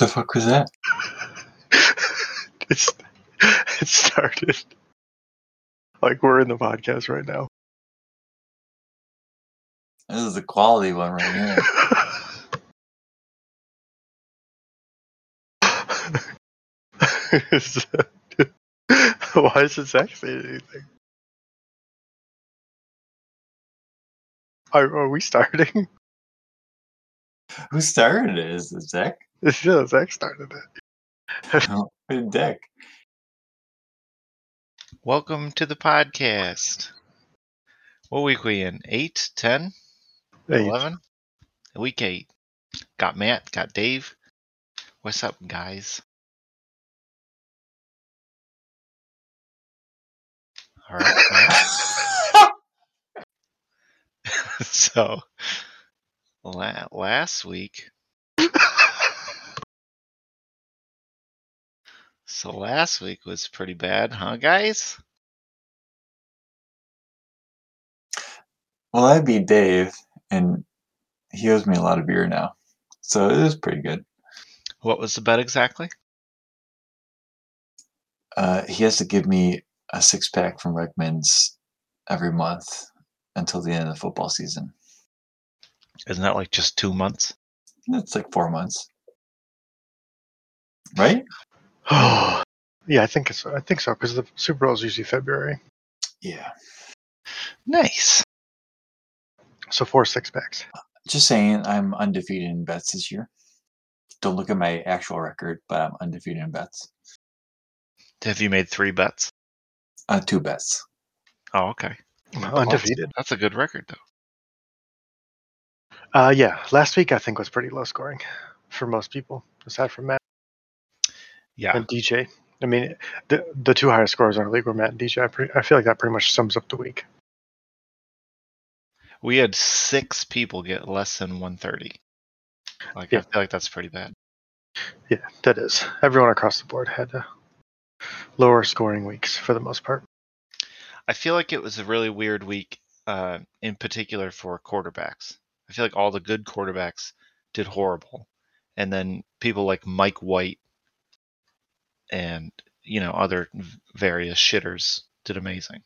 The fuck was that? it's it started like we're in the podcast right now. This is a quality one right here. Why is it sexy? Anything? Are, are we starting? Who started it? Is it Zach? Yeah, Zach started it. Oh, Dick. Welcome to the podcast. What week we in? Eight, ten, Hey, eleven? Week eight. Got Matt, got Dave. What's up, guys? All right. So, la- last week. So last week was pretty bad, huh, guys? well, I beat Dave, and he owes me a lot of beer now. So it was pretty good. What was the bet exactly? Uh, he has to give me a six pack from Rickman's every month until the end of the football season. Isn't that like just two months? It's like four months. Right? yeah, I think it's. I think so because the Super Bowl is usually February, Yeah. Nice. so four six packs. Just saying, I'm undefeated in bets this year. Don't look at my actual record, but I'm undefeated in bets. Have you made three bets? Uh, two bets. Oh, okay. Undefeated. That's a good record, though. Uh, yeah, last week I think was pretty low scoring for most people, aside from Matt Yeah. and DJ. I mean, the the two highest scores in our league were Matt and DJ. I, pre- I feel like that pretty much sums up the week. We had six people get less than 130. Like, I feel like that's pretty bad. Yeah, that is. Everyone across the board had uh, lower scoring weeks for the most part. I feel like it was a really weird week, uh, in particular for quarterbacks. I feel like all the good quarterbacks did horrible. And then people like Mike White and, you know, other various shitters did amazing.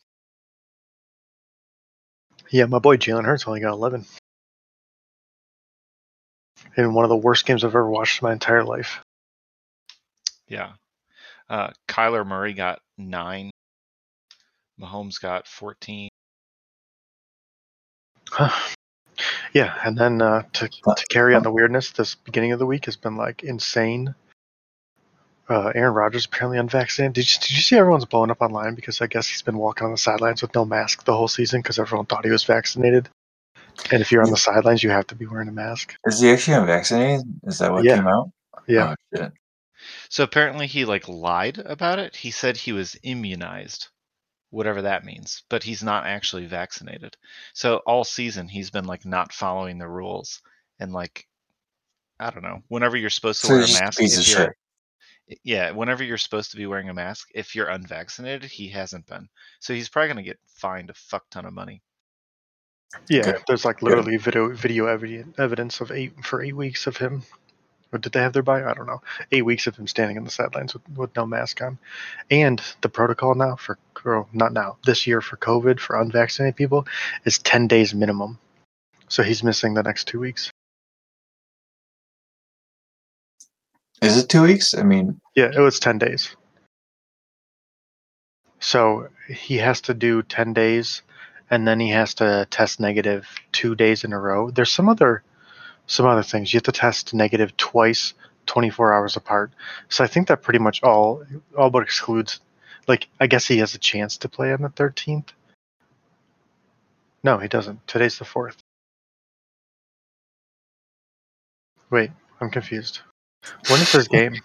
Yeah, my boy Jalen Hurts only got 11. In one of the worst games I've ever watched in my entire life. Yeah. Uh, Kyler Murray got nine. Mahomes got 14. yeah, and then uh, to, to carry on the weirdness, this beginning of the week has been like insane. Uh, Aaron Rodgers apparently unvaccinated. Did you, did you see everyone's blowing up online because I guess he's been walking on the sidelines with no mask the whole season because everyone thought he was vaccinated. And if you're on the sidelines, you have to be wearing a mask. Is he actually unvaccinated? Is that what Yeah. came out? Yeah, Oh, shit. So apparently he like lied about it. He said he was immunized, whatever that means, but he's not actually vaccinated. So all season he's been like not following the rules and like I don't know. Whenever you're supposed to So wear a he's just a mask, piece if of you're- shit. Yeah, whenever you're supposed to be wearing a mask, if you're unvaccinated, he hasn't been. So he's probably gonna get fined a fuck ton of money. yeah. Good. There's like literally video video evidence evidence of eight for eight weeks of him. Or did they have their bio? I don't know. Eight weeks of him standing on the sidelines with, with no mask on, and the protocol now for or not now this year for COVID for unvaccinated people is ten days minimum. So he's missing the next two weeks. Is it two weeks? I mean, Yeah, it was 10 days. So he has to do 10 days and then he has to test negative 2 days in a row. There's some other some other things. You have to test negative twice 24 hours apart. So I think that pretty much all all but excludes like I guess he has a chance to play on the 13th. No, he doesn't. Today's the 4th. Wait, I'm confused. When is his game?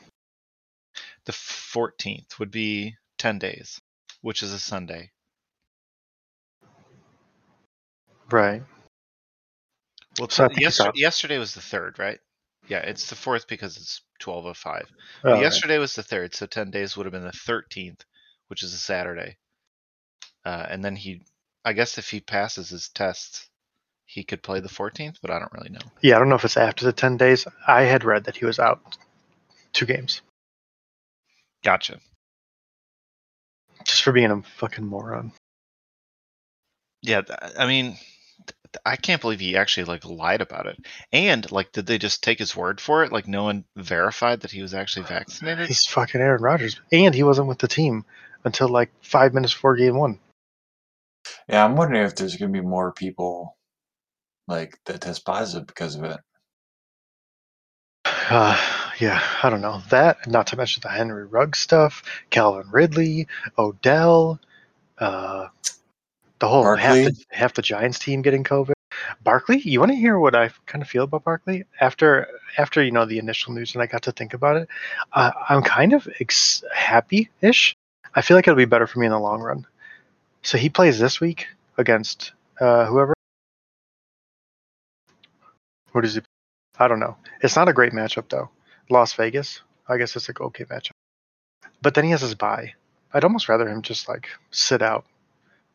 The 14th would be 10 days, which is a Sunday. Right. Well, So I t- think yester- yesterday was the third, right? Yeah, it's the fourth because it's 12:05. Oh, right. yesterday was the third, so 10 days would have been the 13th, which is a Saturday. Uh, and then he, I guess, if he passes his tests, he could play the 14th, but I don't really know. Yeah, I don't know if it's after the 10 days. I had read that he was out two games, Gotcha. just for being a fucking moron. Yeah, I mean, I can't believe he actually like lied about it. And like, did they just take his word for it? Like, no one verified that he was actually vaccinated. He's fucking Aaron Rodgers, and he wasn't with the team until like five minutes before game one. Yeah, I'm wondering if there's going to be more people like that test positive because of it. Uh, yeah, I don't know that. Not to mention the Henry Rugg stuff, Calvin Ridley, Odell, uh, the whole half the, half the Giants team getting COVID. Barkley, you want to hear what I kind of feel about Barkley after after you know the initial news and I got to think about it. Uh, I'm kind of ex- happy-ish. I feel like it'll be better for me in the long run. So he plays this week against uh, whoever. Who does he? I don't know. It's not a great matchup though. Las Vegas. I guess it's a okay matchup. But then he has his bye. I'd almost rather him just like sit out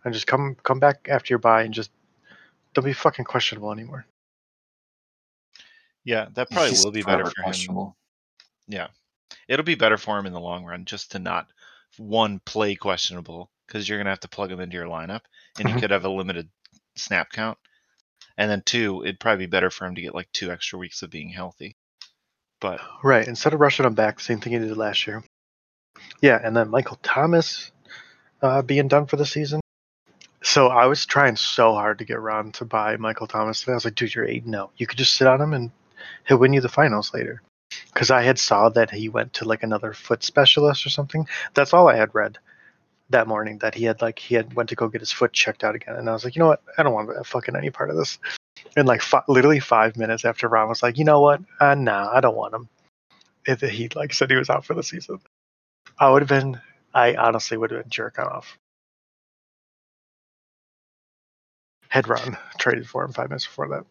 and just come come back after your bye and just don't be fucking questionable anymore. Yeah, that probably He's will be better for him. Yeah, it'll be better for him in the long run just to not one play questionable because you're gonna have to plug him into your lineup and Mhm. you could have a limited snap count. And then two, it'd probably be better for him to get like two extra weeks of being healthy. But Right. Instead of rushing him back, same thing he did last year. Yeah, and then Michael Thomas uh, being done for the season. So I was trying so hard to get Ron to buy Michael Thomas today. I was like, dude, you're eight. No, you could just sit on him and he'll win you the finals later. Because I had saw that he went to like another foot specialist or something. That's all I had read that morning. That he had like he had went to go get his foot checked out again. And I was like, you know what? I don't want fucking any part of this. And like literally five minutes after Ron was like, you know what? Uh, nah, I don't want him. If he like said he was out for the season, I would have been. I honestly would have been jerking off. Had Ron traded for him five minutes before that.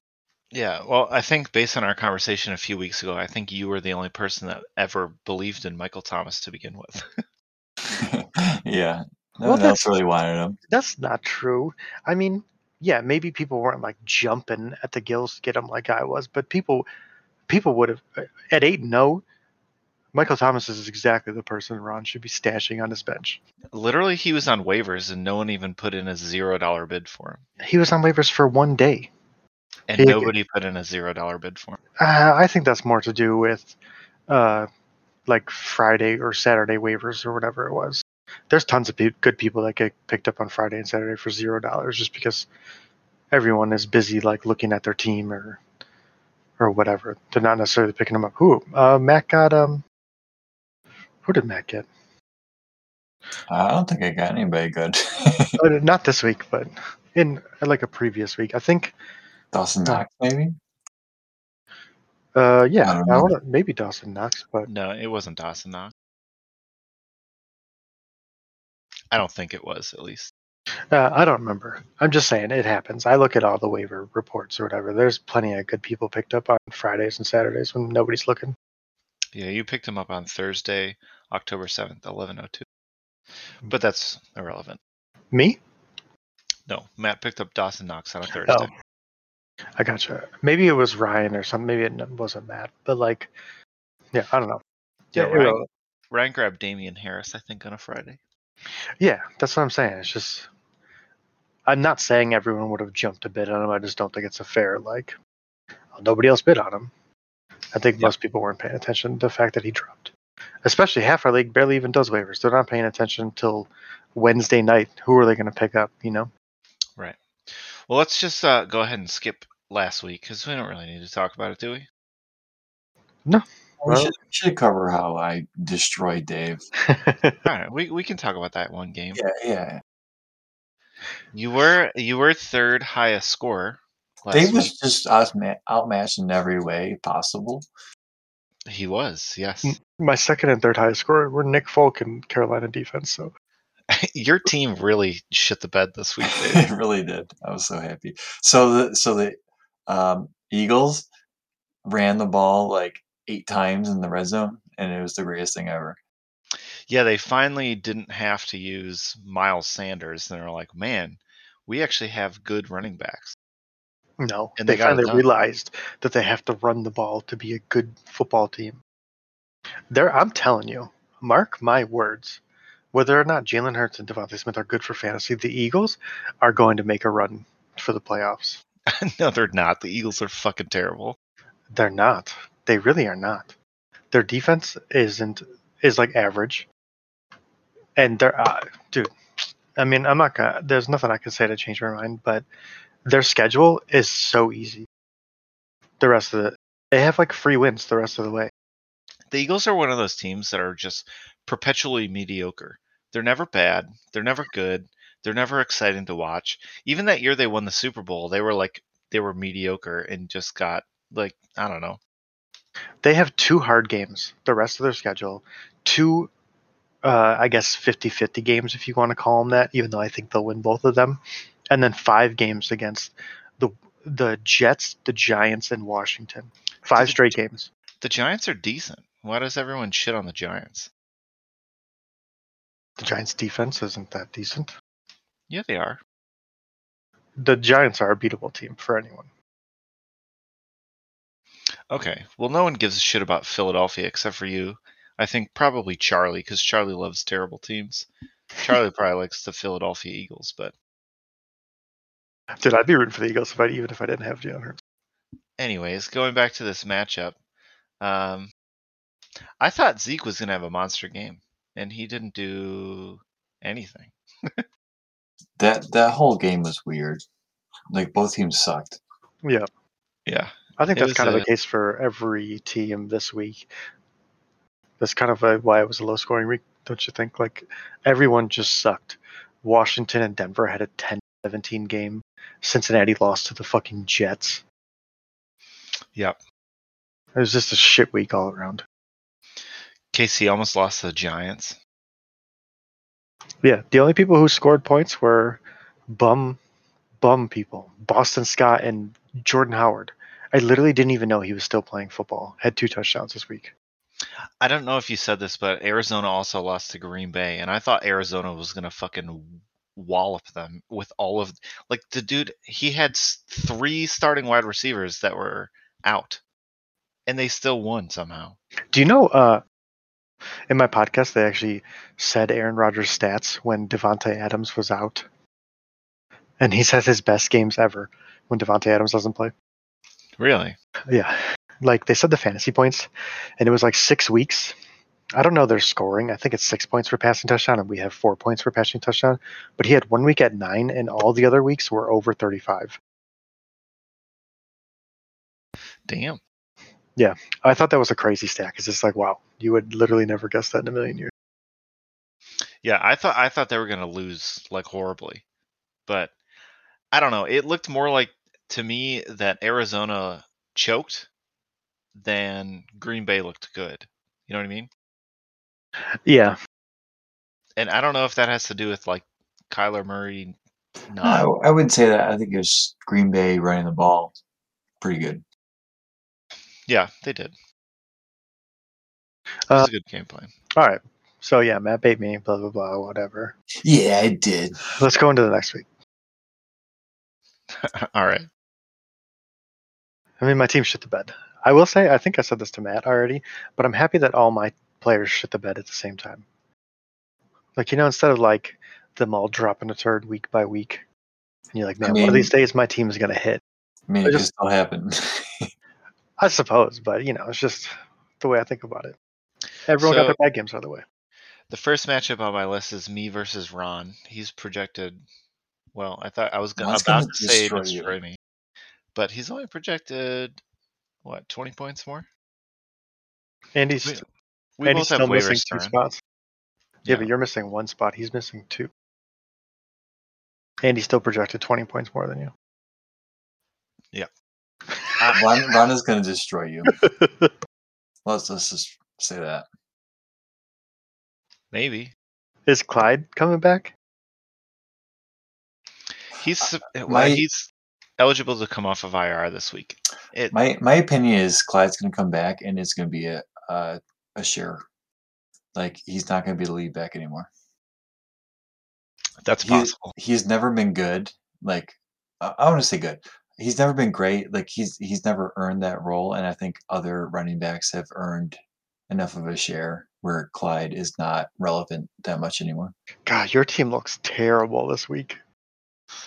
yeah, well, I think based on our conversation a few weeks ago, I think you were the only person that ever believed in Michael Thomas to begin with. yeah. No Well, one else that's- really wanted him. That's not true. I mean, yeah, maybe people weren't like jumping at the gills to get him like I was, but people, people would have at eight and zero. Michael Thomas is exactly the person Ron should be stashing on his bench. Literally, he was on waivers and no one even put in a zero dollar bid for him, He was on waivers for one day. and He- nobody put in a zero dollar bid for him. Uh, I think that's more to do with, uh, like Friday or Saturday waivers or whatever it was. There's tons of pe- good people that get picked up on Friday and Saturday for zero dollars just because everyone is busy like looking at their team or or whatever. They're not necessarily picking them up. Who? Uh, Matt got um. Who did Matt get? I don't think I got anybody good. Uh, not this week, but in like a previous week. I think. Dawson Uh, Knox, maybe? Uh, yeah, I don't I wanna- maybe Dawson Knox, but No, it wasn't Dawson Knox. I don't think it was, at least. Uh, I don't remember. I'm just saying it happens. I look at all the waiver reports or whatever. There's plenty of good people picked up on Fridays and Saturdays when nobody's looking. Yeah, you picked him up on Thursday, October 7th, 11:02. But that's irrelevant. Me? No, Matt picked up Dawson Knox on a Thursday. Oh, I gotcha. Maybe it was Ryan or something. Maybe it wasn't Matt. But like, yeah, I don't know. Yeah, Yeah, Ryan. Ryan grabbed Damien Harris, I think, on a Friday. Yeah, that's what I'm saying. It's just, I'm not saying everyone would have jumped a bid on him. I just don't think it's a fair like. nobody else bid on him. I think Yeah. most people weren't paying attention to the fact that he dropped. Especially half our league barely even does waivers. They're not paying attention until Wednesday night. Who are they going to pick up? You know. Right. Well, let's just uh, go ahead and skip last week because we don't really need to talk about it, do we? We Well- should, should cover how I destroyed Dave. All right, we, we can talk about that one game. Yeah, yeah. You were you were third highest scorer. Last Dave week. was just outma- outmatched in every way possible. He was, yes. My second and third highest scorer were Nick Folk and Carolina defense. So Your team really shit the bed this week, it really did. I was so happy. So the so the um, Eagles ran the ball like eight times in the red zone, and it was the greatest thing ever. yeah, they finally didn't have to use Miles Sanders. And they're like, man, we actually have good running backs. no, And they, they finally realized that they have to run the ball to be a good football team. There, I'm telling you, mark my words. Whether or not Jalen Hurts and DeVonta Smith are good for fantasy, the Eagles are going to make a run for the playoffs. no, they're not. The Eagles are fucking terrible. They're not. They really are not. Their defense isn't is like average, and they're uh, dude. I mean, I'm not gonna. There's nothing I can say to change my mind, but their schedule is so easy. The rest of it, they have like free wins the rest of the way. The Eagles are one of those teams that are just perpetually mediocre. They're never bad. They're never good. They're never exciting to watch. Even that year they won the Super Bowl, they were like they were mediocre and just got like I don't know. They have two hard games the rest of their schedule, two uh, I guess 50-50 games if you want to call them that, even though I think they'll win both of them, and then five games against the the Jets, the Giants, and Washington. Five straight games. The Giants are decent. Why does everyone shit on the Giants? The Giants' defense isn't that decent. Yeah, they are. The Giants are a beatable team for anyone. Okay. Well, no one gives a shit about Philadelphia except for you. I think probably Charlie, because Charlie loves terrible teams. Charlie probably likes the Philadelphia Eagles, but Dude, I'd be rooting for the Eagles if I, even if I didn't have Jalen Hurts. anyways, going back to this matchup, um, I thought Zeke was going to have a monster game, and he didn't do anything. That that whole game was weird. Like both teams sucked. Yeah, Yeah. I think It that's kind of a- the case for every team this week. That's kind of uh why it was a low scoring week, don't you think? Like everyone just sucked. Washington and Denver had a 10-17 game. Cincinnati lost to the fucking Jets. Yep. It was just a shit week all around. KC almost lost to the Giants. Yeah, the only people who scored points were bum, bum people. Boston Scott and Jordan Howard. I literally didn't even know he was still playing football. Had two touchdowns this week. I don't know if you said this, but Arizona also lost to Green Bay, and I thought Arizona was gonna fucking wallop them with all of like the dude. He had three starting wide receivers that were out, and they still won somehow. Do you know? Uh, in my podcast, they actually said Aaron Rodgers' stats when Davante Adams was out, and he says his best games ever when Davante Adams doesn't play. Really? Yeah, like they said the fantasy points, and it was like six weeks. I don't know their scoring. I think it's six points for passing touchdown, and we have four points for passing touchdown. But he had one week at nine, and all the other weeks were over thirty-five. Damn. Yeah. I thought that was a crazy stat It's just like, wow, you would literally never guess that in a million years. Yeah, I thought I thought they were gonna lose like horribly, but I don't know. It looked more like to me that Arizona choked than Green Bay looked good. You know what I mean? Yeah, And I don't know if that has to do with like Kyler Murray. No, I, I wouldn't say that. I think it was Green Bay running the ball pretty good. yeah, they did. It Uh, a good game plan. all right. So yeah, Matt bait me. Blah blah blah. Whatever. Yeah, I did. Let's go into the next week. All right. I mean, my team shit the bed. I will say, I think I said this to Matt already, but I'm happy that all my players shit the bed at the same time. Like, you know, instead of like them all dropping a turd week by week, and you're like, I man, one of these days my team is going to hit. I mean, I it could just- still happen. I suppose, but, you know, it's just the way I think about it. Everyone got their bad games out of the way. The first matchup on my list is me versus Ron. He's projected. Well, I thought I was gonna, Ron's about gonna to say destroy destroy me, but he's only projected what twenty points more. And he's, We, we and both he's have still missing waivers two to spots. Yeah, Yeah. but you're missing one spot. He's missing two. And he's still projected 20 points more than you. Uh, Ron, Ron is going to destroy you. Let's, let's just say that. Maybe Is Clyde coming back? he's uh, su- well, my- he's eligible to come off of IR this week. It, My my opinion is Clyde's going to come back and it's going to be a a, a share. Like he's not going to be the lead back anymore. that's He- possible. he's never been good. Like I, I want to say good. He's never been great. Like he's he's never earned that role, and I think other running backs have earned enough of a share where Clyde is not relevant that much anymore. God, your team looks terrible this week.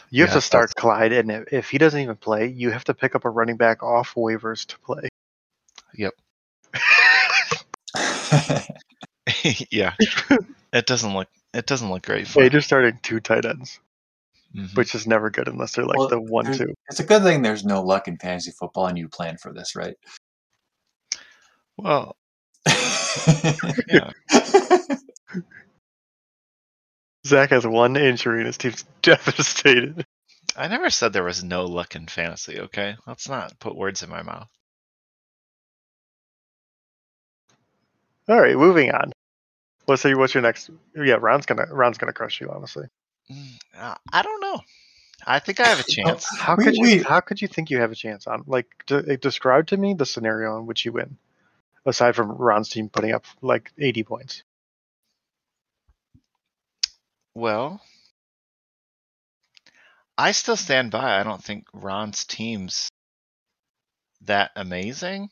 You have Yeah, to start Clyde, and if, if he doesn't even play, you have to pick up a running back off waivers to play. Yep. yeah. It doesn't look it doesn't look great for Hey, just starting two tight ends, Mhm. which is never good unless they're like Well, the one two. it's a good thing there's no luck in fantasy football and you plan for this, right? Well, yeah. Zach has one injury and his team's devastated. I never said there was no luck in fantasy, okay? Let's not put words in my mouth. All right, moving on. Let's see what's your next. Yeah, Ron's gonna Ron's gonna crush you. Honestly, Mm, uh, I don't know. I think I have a chance. how We- could you we- how could you think you have a chance on like de- describe to me the scenario in which you win, aside from Ron's team putting up like eighty points. Well, I still mm. stand by. I don't think Ron's team's that amazing.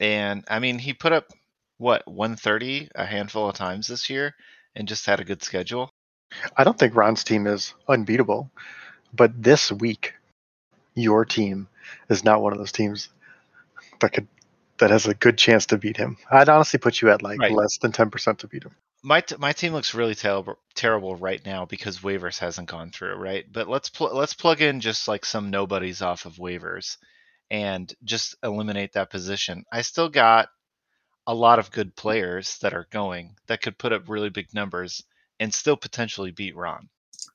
And I mean, he put up what 130 a handful of times this year and just had a good schedule. I don't think Ron's team is unbeatable, but this week, your team is not one of those teams that could that has a good chance to beat him. I'd honestly put you at like Right. less than ten percent to beat him. My t- my team looks really terrible terrible right now because waivers hasn't gone through, right? But let's pl- let's plug in just like some nobodies off of waivers and just eliminate that position. I still got a lot of good players that are going that could put up really big numbers and still potentially beat Ron.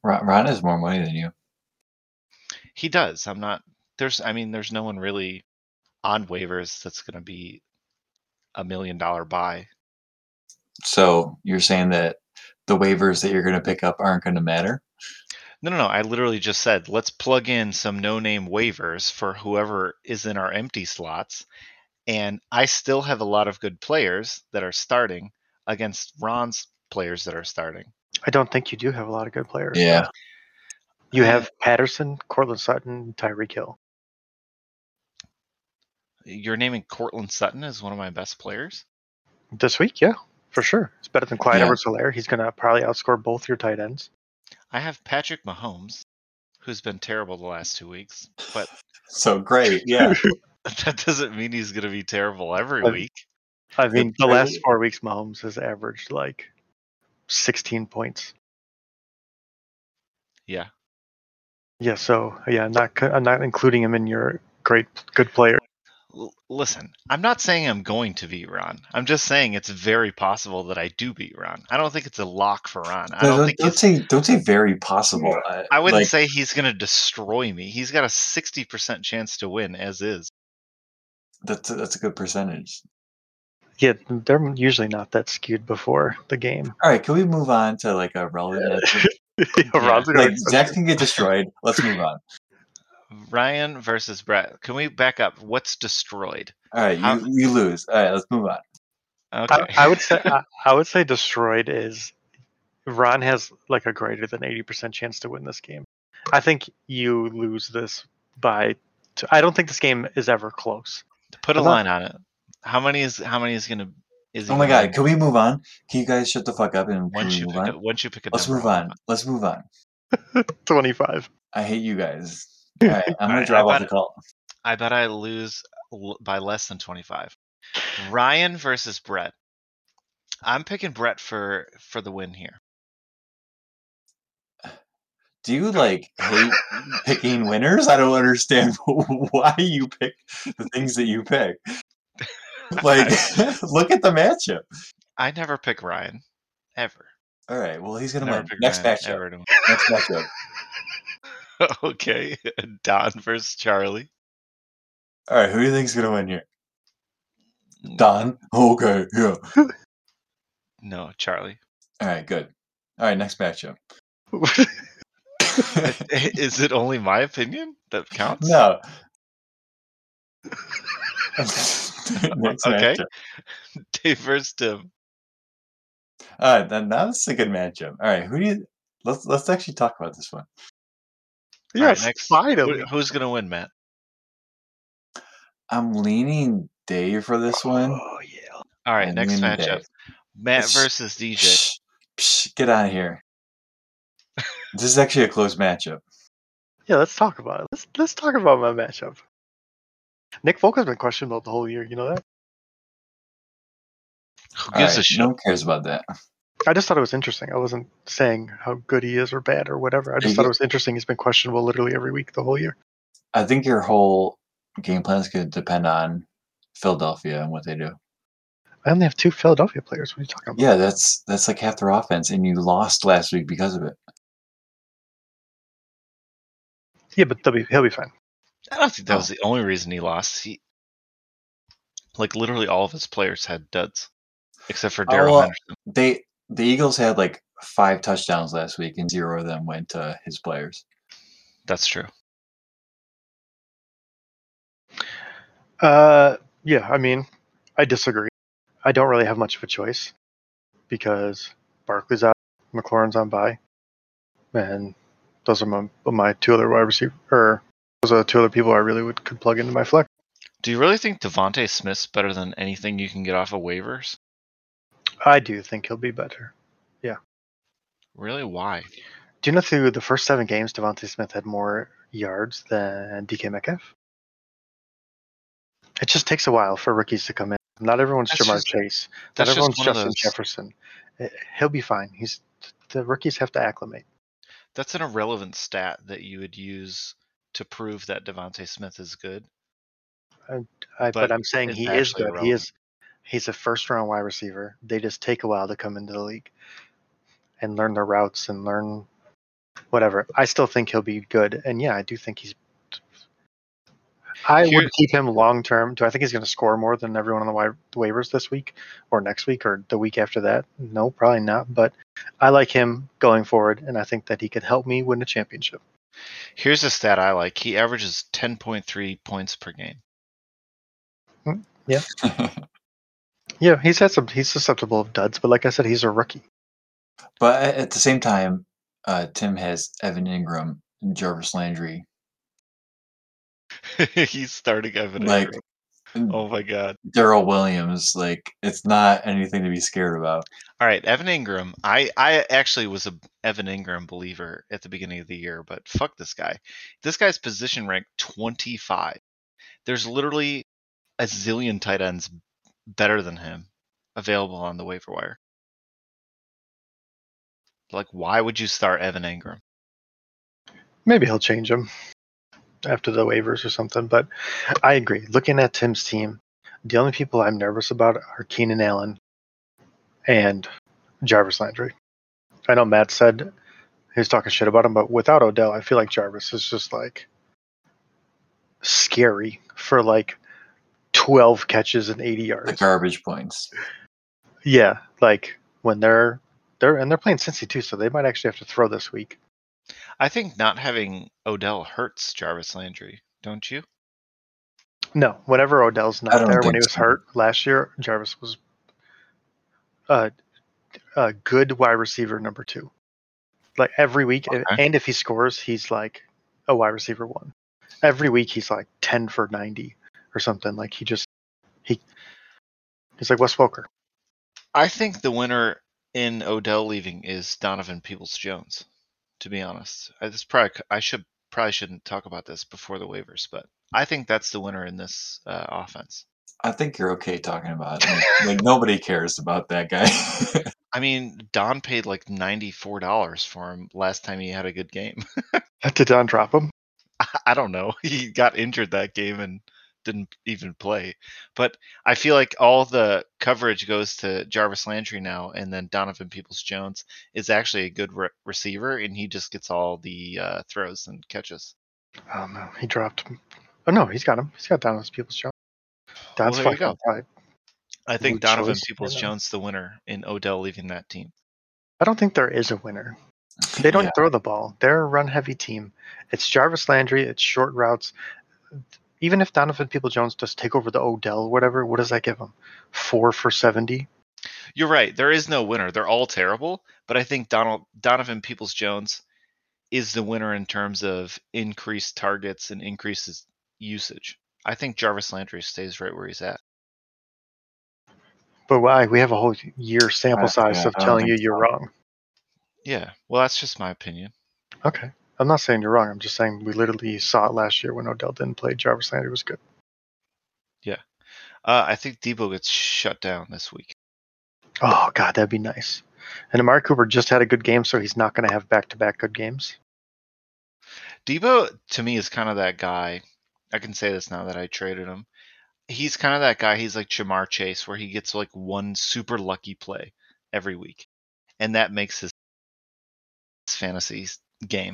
Ron, Ron has more money than you. He does. I'm not there's I mean there's no one really on waivers that's going to be a million dollar buy. So you're saying that the waivers that you're going to pick up aren't going to matter? No, no, no. I literally just said let's plug in some no-name waivers for whoever is in our empty slots, and I still have a lot of good players that are starting against Ron's players that are starting. I don't think you do have a lot of good players. Yeah. You have Patterson, Courtland Sutton, Tyreek Hill. You're naming Courtland Sutton as one of my best players. This week, yeah, for sure. It's better than Clyde Yeah. Edwards Helaire. He's gonna probably outscore both your tight ends. I have Patrick Mahomes, who's been terrible the last two weeks, but So great. Yeah. that doesn't mean he's going to be terrible every I've- week. I mean, the I- last four weeks, Mahomes has averaged like 16 points. Yeah. Yeah, so yeah, I'm not I'm not including him in your great good player. L- listen, I'm not saying I'm going to beat Ron. I'm just saying it's very possible that I do beat Ron. I don't think it's a lock for Ron. I don't don't, think don't say don't say very possible. I, I wouldn't like, say he's going to destroy me. He's got a 60% chance to win as is. that's a, that's a good percentage. Yeah, they're usually not that skewed before the game. All right, can we move on to like a relevant? matchup? yeah, Ron's gonna like Zach can get destroyed. Let's move on. Ryan versus Brett. Can we back up? What's destroyed? All right, How- you, you lose. All right, let's move on. Okay. I, I would say I, I would say destroyed is Ron has like a greater than 80% chance to win this game. I think you lose this by t- I don't think this game is ever close. Put a I'm not- line on it. How many is how many is going to is Oh my god, win? can we move on? Can you guys shut the fuck up and once you move pick on? a, once you pick a Let's number, move on. Let's move on. 25. I hate you guys. All right, I'm gonna drop off the call. I bet I lose by less than 25. Ryan versus Brett. I'm picking Brett for for the win here. Do you like hate picking winners? I don't understand why you pick the things that you pick. Like, look at the matchup. I never pick Ryan ever. All right, well he's gonna Never win. Next Ryan matchup. Next matchup. okay, Don versus Charlie. All right, who do you think's gonna win here? Don. Okay, yeah. No, Charlie. All right, good. All right, next matchup. Is it only my opinion that counts? no. next Okay. matchup. Dave versus Tim. All right, then now this is a good matchup. All right, who do you? Let's let's actually talk about this one. All right, yes, next. finally. Who, who's gonna win, Matt? I'm leaning Dave for this one. Oh yeah. All right, I'm next matchup: Dave. Matt It's- versus DJ. Psh, psh, get out of here. this is actually a close matchup. Yeah, let's talk about it. Let's let's talk about my matchup. Nick Folk has been questionable the whole year. You know that? Who All gives right, a shit? No one cares about that. I just thought it was interesting. I wasn't saying how good he is or bad or whatever. I just You thought it was interesting. He's been questionable literally every week the whole year. I think your whole game plan is going to depend on Philadelphia and what they do. I only have two Philadelphia players. What are you talking about? Yeah, that's that's like half their offense, and you lost last week because of it. Yeah, but they'll be, he'll be fine. I don't think that Oh. was the only reason he lost. He, like literally all of his players had duds, except for Oh, Daryl uh, well, Henderson. They the Eagles had like five touchdowns last week, and zero of them went to his players. That's true. Uh, yeah, I mean, I disagree. I don't really have much of a choice because Barkley's out, McLaurin's on by, and those are my, my two other wide receiver. Or those are two other people I really would could plug into my flex. Do you really think DeVonta Smith's better than anything you can get off of waivers? I do think he'll be better. Yeah. Really? Why? Do you know through the first seven games, DeVonta Smith had more yards than DK Metcalf? It just takes a while for rookies to come in. Not everyone's That's Ja'Marr just- Chase. Not everyone's just Justin. Jefferson. Eh, He'll be fine. He's the rookies have to acclimate. That's an irrelevant stat that you would use to prove that DeVonta Smith is good. I, but, But I'm saying he is good. He is. He's a first round wide receiver. They just take a while to come into the league and learn their routes and learn whatever. I still think he'll be good. And yeah, I do think he's. I Here- would keep him long term. Do I think he's going to score more than everyone on the wa- waivers this week or next week or the week after that? No, probably not. But I like him going forward, and I think that he could help me win a championship. Here's a stat I like. He averages 10.3 points per game. Hmm, yeah, he's had some. He's susceptible of duds, but like I said, he's a rookie. but at the same time, uh, Tim has Evan Engram and Jarvis Landry. He's starting Evan Like Engram. Oh my god. Daryl Williams, like it's not anything to be scared about. All right, Evan Engram. I I actually was a Evan Engram believer at the beginning of the year, but fuck this guy. This guy's position rank 25. There's literally a zillion tight ends better than him available on the waiver wire. Like, why would you start Evan Engram? Maybe he'll change him after the waivers or something. But I agree. Looking at Tim's team, the only people I'm nervous about are Keenan Allen and Jarvis Landry. I know Matt said he was talking shit about him, but without Odell, I feel like Jarvis is just like scary for like 12 catches and 80 The yards. garbage points. Yeah, like when they're they're and they're playing Cincy too, so they might actually have to throw this week. I think not having Odell hurts Jarvis Landry, don't you? No, whenever Odell's not there, when he was so. hurt last year, Jarvis was a, a good wide receiver number two. Like every week, Okay. and if he scores, he's like a wide receiver one. Every week, he's like ten for ninety or something. Like he just he he's like Wes Welker. I think the winner in Odell leaving is Donovan Peoples Jones. To be honest, I this probably I should probably shouldn't talk about this before the waivers, but I think that's the winner in this uh, offense. I think you're okay talking about it. Like, like nobody cares about that guy. I mean, Don paid like ninety four dollars for him last time he had a good game. Did Don drop him? I don't know. He got injured that game and didn't even play. But I feel like all the coverage goes to Jarvis Landry now, and then Donovan Peoples Jones is actually a good re- receiver, and he just gets all the uh, throws and catches. Oh no, he dropped him. Oh no, he's got him. He's got Donovan people's Jones. There you fucking. I think Donovan Peoples. Jones the winner in Odell leaving that team. I don't think there is a winner. They don't Yeah. throw the ball. They're a run heavy team. It's Jarvis Landry, it's short routes. Even if Donovan People Jones does take over the Odell, whatever, what does that give him? Four for 70? You're right. There is no winner. They're all terrible, but I think Donald Donovan Peoples Jones is the winner in terms of increased targets and increases usage. I think Jarvis Landry stays right where he's at. But why? We have a whole year sample I- size yeah, of telling you you're so. wrong. Yeah. Well, that's just my opinion. Okay. I'm not saying you're wrong. I'm just saying we literally saw it last year when Odell didn't play. Jarvis Landry was good. Yeah. Uh, I think Deebo gets shut down this week. Oh God, that'd be nice. And Amari Cooper just had a good game, so he's not going to have back-to-back good games. Deebo to me is kind of that guy. I can say this now that I traded him. He's kind of that guy. He's like Ja'Marr Chase, where he gets like one super lucky play every week, and that makes his fantasy game.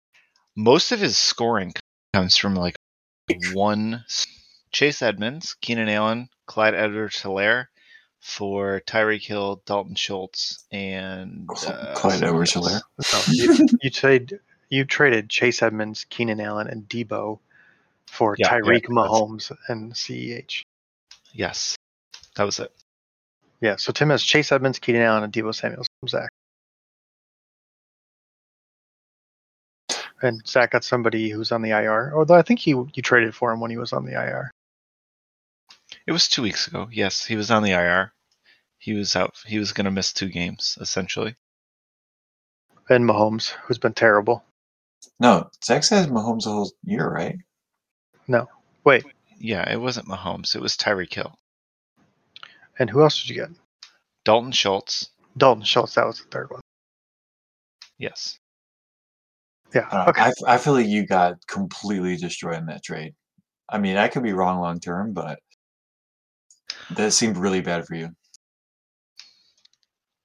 Most of his scoring comes from like one Chase Edmonds, Keenan Allen, Clyde Edwards-Helaire for Tyreek Hill, Dalton Schultz, and uh, Clyde Edwards-Helaire. else. You, you trade you traded Chase Edmonds, Keenan Allen, and Deebo for Yeah, yeah, Tyreek that's- Mahomes and CEH. Yes, that was it. Yeah, so Tim has Chase Edmonds, Keenan Allen, and Deebo Samuels from Zach. And Zach got somebody who's on the IR. Although I think he you traded for him when he was on the IR. It was two weeks ago. Yes, he was on the IR. He was out. He was going to miss two games essentially. And Mahomes, who's been terrible. No, Zach says Mahomes the whole year, right? No, wait, Yeah, it wasn't Mahomes. It was Tyreek Hill, and who else did you get? Dalton Schultz. Dalton Schultz, that was the third one. Yes. Yeah. I. Okay. I, I feel like you got completely destroyed in that trade. I mean, I could be wrong long term, but that seemed really bad for you.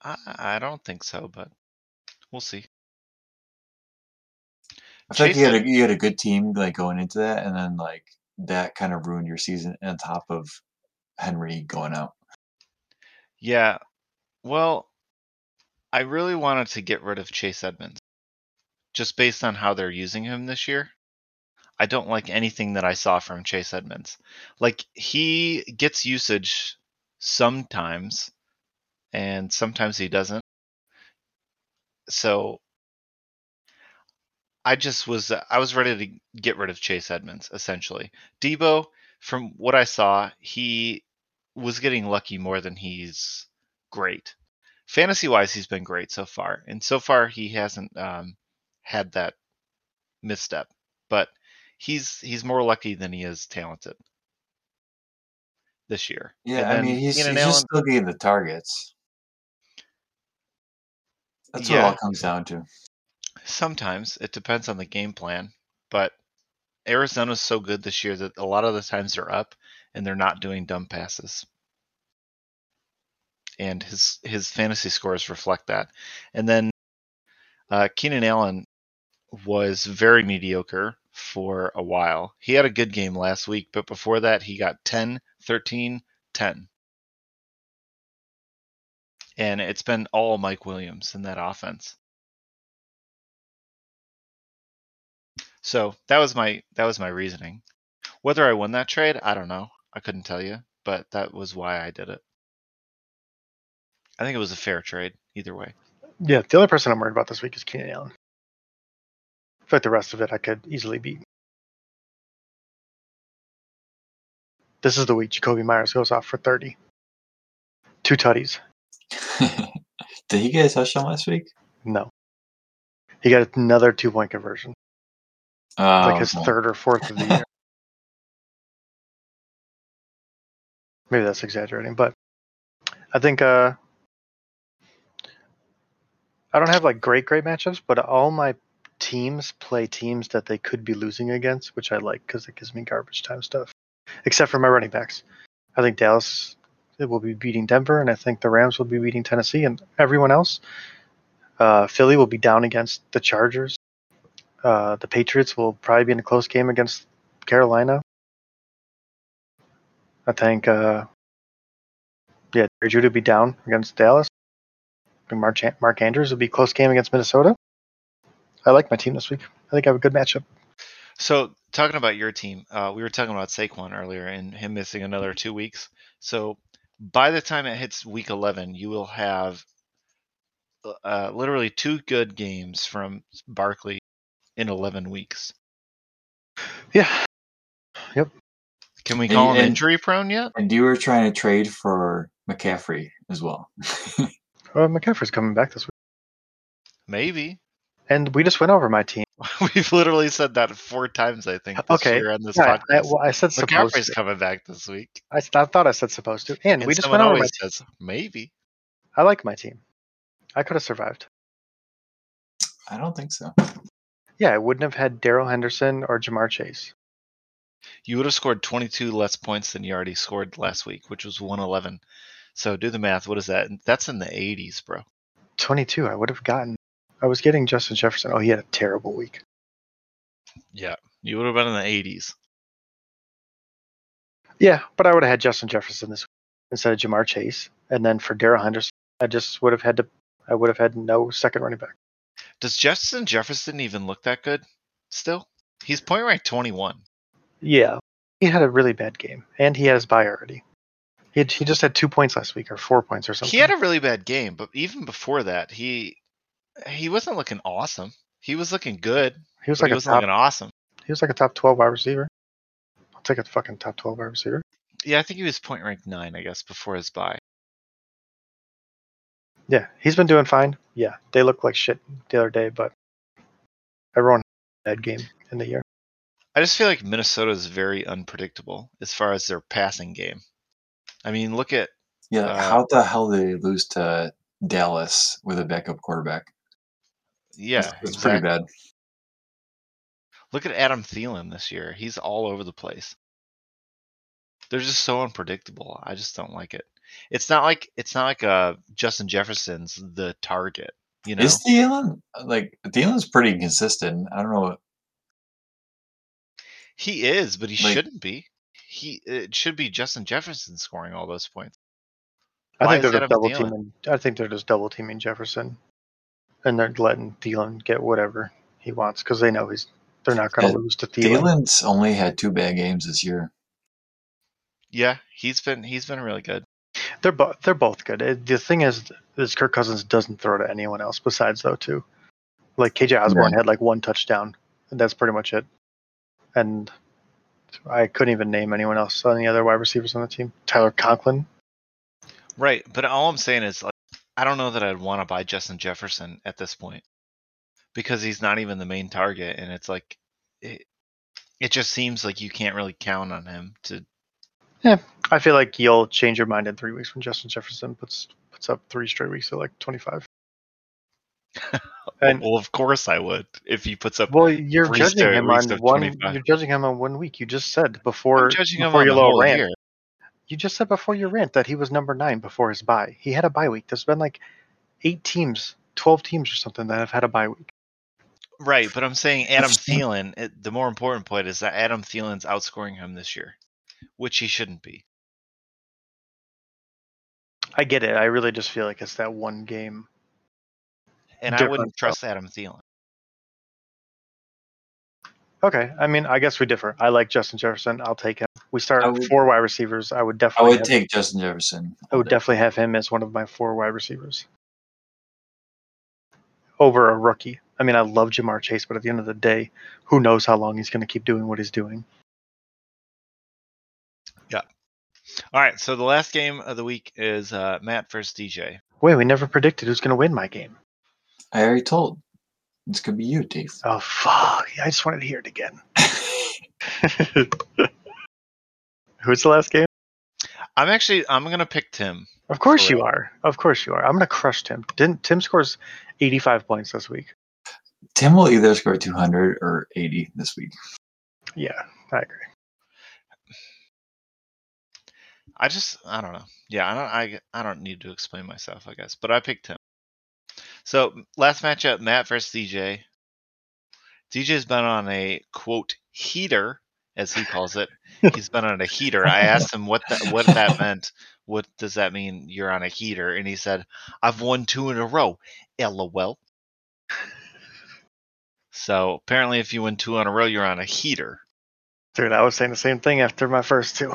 I, I don't think so, but we'll see. I feel like Chase you had a you had a good team like going into that, and then like that kind of ruined your season. On top of Henry going out. Yeah. Well, I really wanted to get rid of Chase Edmonds, just based on how they're using him this year. I don't like anything that I saw from Chase Edmonds. Like he gets usage sometimes, and sometimes he doesn't. So I just was I was ready to get rid of Chase Edmonds essentially. Deebo, from what I saw, he was getting lucky more than he's great. Fantasy wise, he's been great so far, and so far he hasn't um, had that misstep. But he's he's more lucky than he is talented this year. Yeah, I mean, he's, he's Keenan just Allen- still getting the targets. That's what it all comes down to. Sometimes it depends on the game plan, but Arizona's so good this year that a lot of the times they're up and they're not doing dumb passes. And his his fantasy scores reflect that. And then uh, Keenan Allen was very mediocre for a while. He had a good game last week, but before that he got 10, 13, 10. And it's been all Mike Williams in that offense. So that was my that was my reasoning. Whether I won that trade, I don't know. I couldn't tell you, but that was why I did it. I think it was a fair trade either way. Yeah, the only person I'm worried about this week is Keenan Allen. Like the rest of it I could easily beat. This is the week Jakobi Meyers goes off for 30. Two tutties. Did he get a touchdown last week? No. He got another two point conversion. Oh, like his okay. third or fourth of the year. Maybe that's exaggerating, but I think uh, I don't have like great great matchups, but all my teams play teams that they could be losing against, which I like because it gives me garbage time stuff. Except for my running backs, I think Dallas will be beating Denver, and I think the Rams will be beating Tennessee, and everyone else. Uh, Philly will be down against the Chargers. Uh, the Patriots will probably be in a close game against Carolina. I think, uh, yeah, Jerry Jeudy will be down against Dallas. Mark, Mark Andrews will be close game against Minnesota. I like my team this week. I think I have a good matchup. So talking about your team, uh, we were talking about Saquon earlier and him missing another two weeks. So by the time it hits week 11, you will have uh, literally two good games from Barkley in 11 weeks. Yeah. Yep. Can we And- call him and- injury prone yet? And you were trying to trade for McCaffrey as well. Well, McCaffrey's coming back this week, Maybe. And we just went over my team. We've literally said that four times, I think, this Okay, year on this Yeah, I, podcast. well, I said supposed McCaffrey's to. coming back this week. I, s- I thought I said supposed to, and, And we just someone went over my. always says, maybe. I like my team. I could have survived. I don't think so. Yeah, I wouldn't have had Darrell Henderson or Ja'Marr Chase. You would have scored 22 less points than you already scored last week, which was 111. So do the math. What is that? That's in the 80s, bro. 22, I would have gotten. I was getting Justin Jefferson. Oh, he had a terrible week. Yeah. You would have been in the 80s. Yeah, but I would have had Justin Jefferson this week instead of Ja'Marr Chase. And then for Darrell Henderson, I just would have had to. I would have had no second running back. Does Justin Jefferson even look that good still? He's point rank 21. Yeah, he had a really bad game, and he has bye already. He had, he just had two points last week, or four points, or something. He had a really bad game, but even before that, he he wasn't looking awesome. He was looking good, he was like he wasn't top. looking awesome. He was like a top twelve wide receiver. I'll take a fucking top twelve wide receiver. Yeah, I think he was point rank 9, I guess, before his bye. Yeah, he's been doing fine. Yeah, they looked like shit the other day, but everyone had a bad game in the year. I just feel like Minnesota is very unpredictable as far as their passing game. I mean, look at Yeah, Uh, how the hell did they lose to Dallas with a backup quarterback? Yeah, it's, it's pretty bad. Look at Adam Thielen this year. He's all over the place. They're just so unpredictable. I just don't like it. It's not like it's not like uh Justin Jefferson's the target. You know, Is Thielen like Thielen's pretty consistent? I don't know. he is, but he Like- shouldn't be. He it should be Justin Jefferson scoring all those points. I think they're just double Thielen? teaming. I think they're just double teaming Jefferson, and they're letting Thielen get whatever he wants because they know he's. They're not going to lose to Thielen. Thielen's only had two bad games this year. Yeah, he's been he's been really good. They're both they're both good. It- the thing is, is Kirk Cousins doesn't throw to anyone else besides though two. Like KJ Osborn Right. had like one touchdown, and that's pretty much it. And I couldn't even name anyone else, any other wide receivers on the team. Tyler Conklin. Right, but all I'm saying is like I don't know that I'd want to buy Justin Jefferson at this point because he's not even the main target, and it's like it, it just seems like you can't really count on him to. Yeah, I feel like you'll change your mind in three weeks when Justin Jefferson puts puts up three straight weeks at like twenty five. And well, of course I would if he puts up. well, you're judging him on one. 25. You're judging him on one week. You just said before I'm judging him before on your the little whole rant. year. You just said before your rant that he was number nine before his bye. He had a bye week. There's been like eight teams, twelve teams or something that have had a bye week. Right, but I'm saying Adam. Thielen. It, the more important point is that Adam Thielen's outscoring him this year, which he shouldn't be. I get it. I really just feel like it's that one game. And I wouldn't trust Adam Thielen. Okay, I mean, I guess we differ. I like Justin Jefferson. I'll take him. We start would- four wide receivers. I would definitely. I definitely. would have, take Justin Jefferson. I would definitely have him as one of my four wide receivers over a rookie. I mean, I love Ja'Marr Chase, but at the end of the day, who knows how long he's going to keep doing what he's doing? Yeah. All right, so the last game of the week is uh, Matt versus DJ. Wait, we never predicted who's going to win my game. I already told. This could be you, Dave. Oh fuck! I just wanted to hear it again. Who's the last game? I'm actually I'm gonna pick Tim. Of course you are. Of course you are. I'm gonna crush Tim. Didn't Tim scores 85 points this week? Tim will either score 200 or 80 this week. Yeah, I agree. I just I don't know. Yeah, I don't I I don't need to explain myself, I guess. But I picked him. So last matchup, Matt versus DJ. DJ's been on a quote heater, as he calls it. He's been on a heater. I asked him what that what that meant. What does that mean? You're on a heater, and he said, "I've won two in a row." LOL. So apparently, if you win two in a row, you're on a heater. Dude, I was saying the same thing after my first two.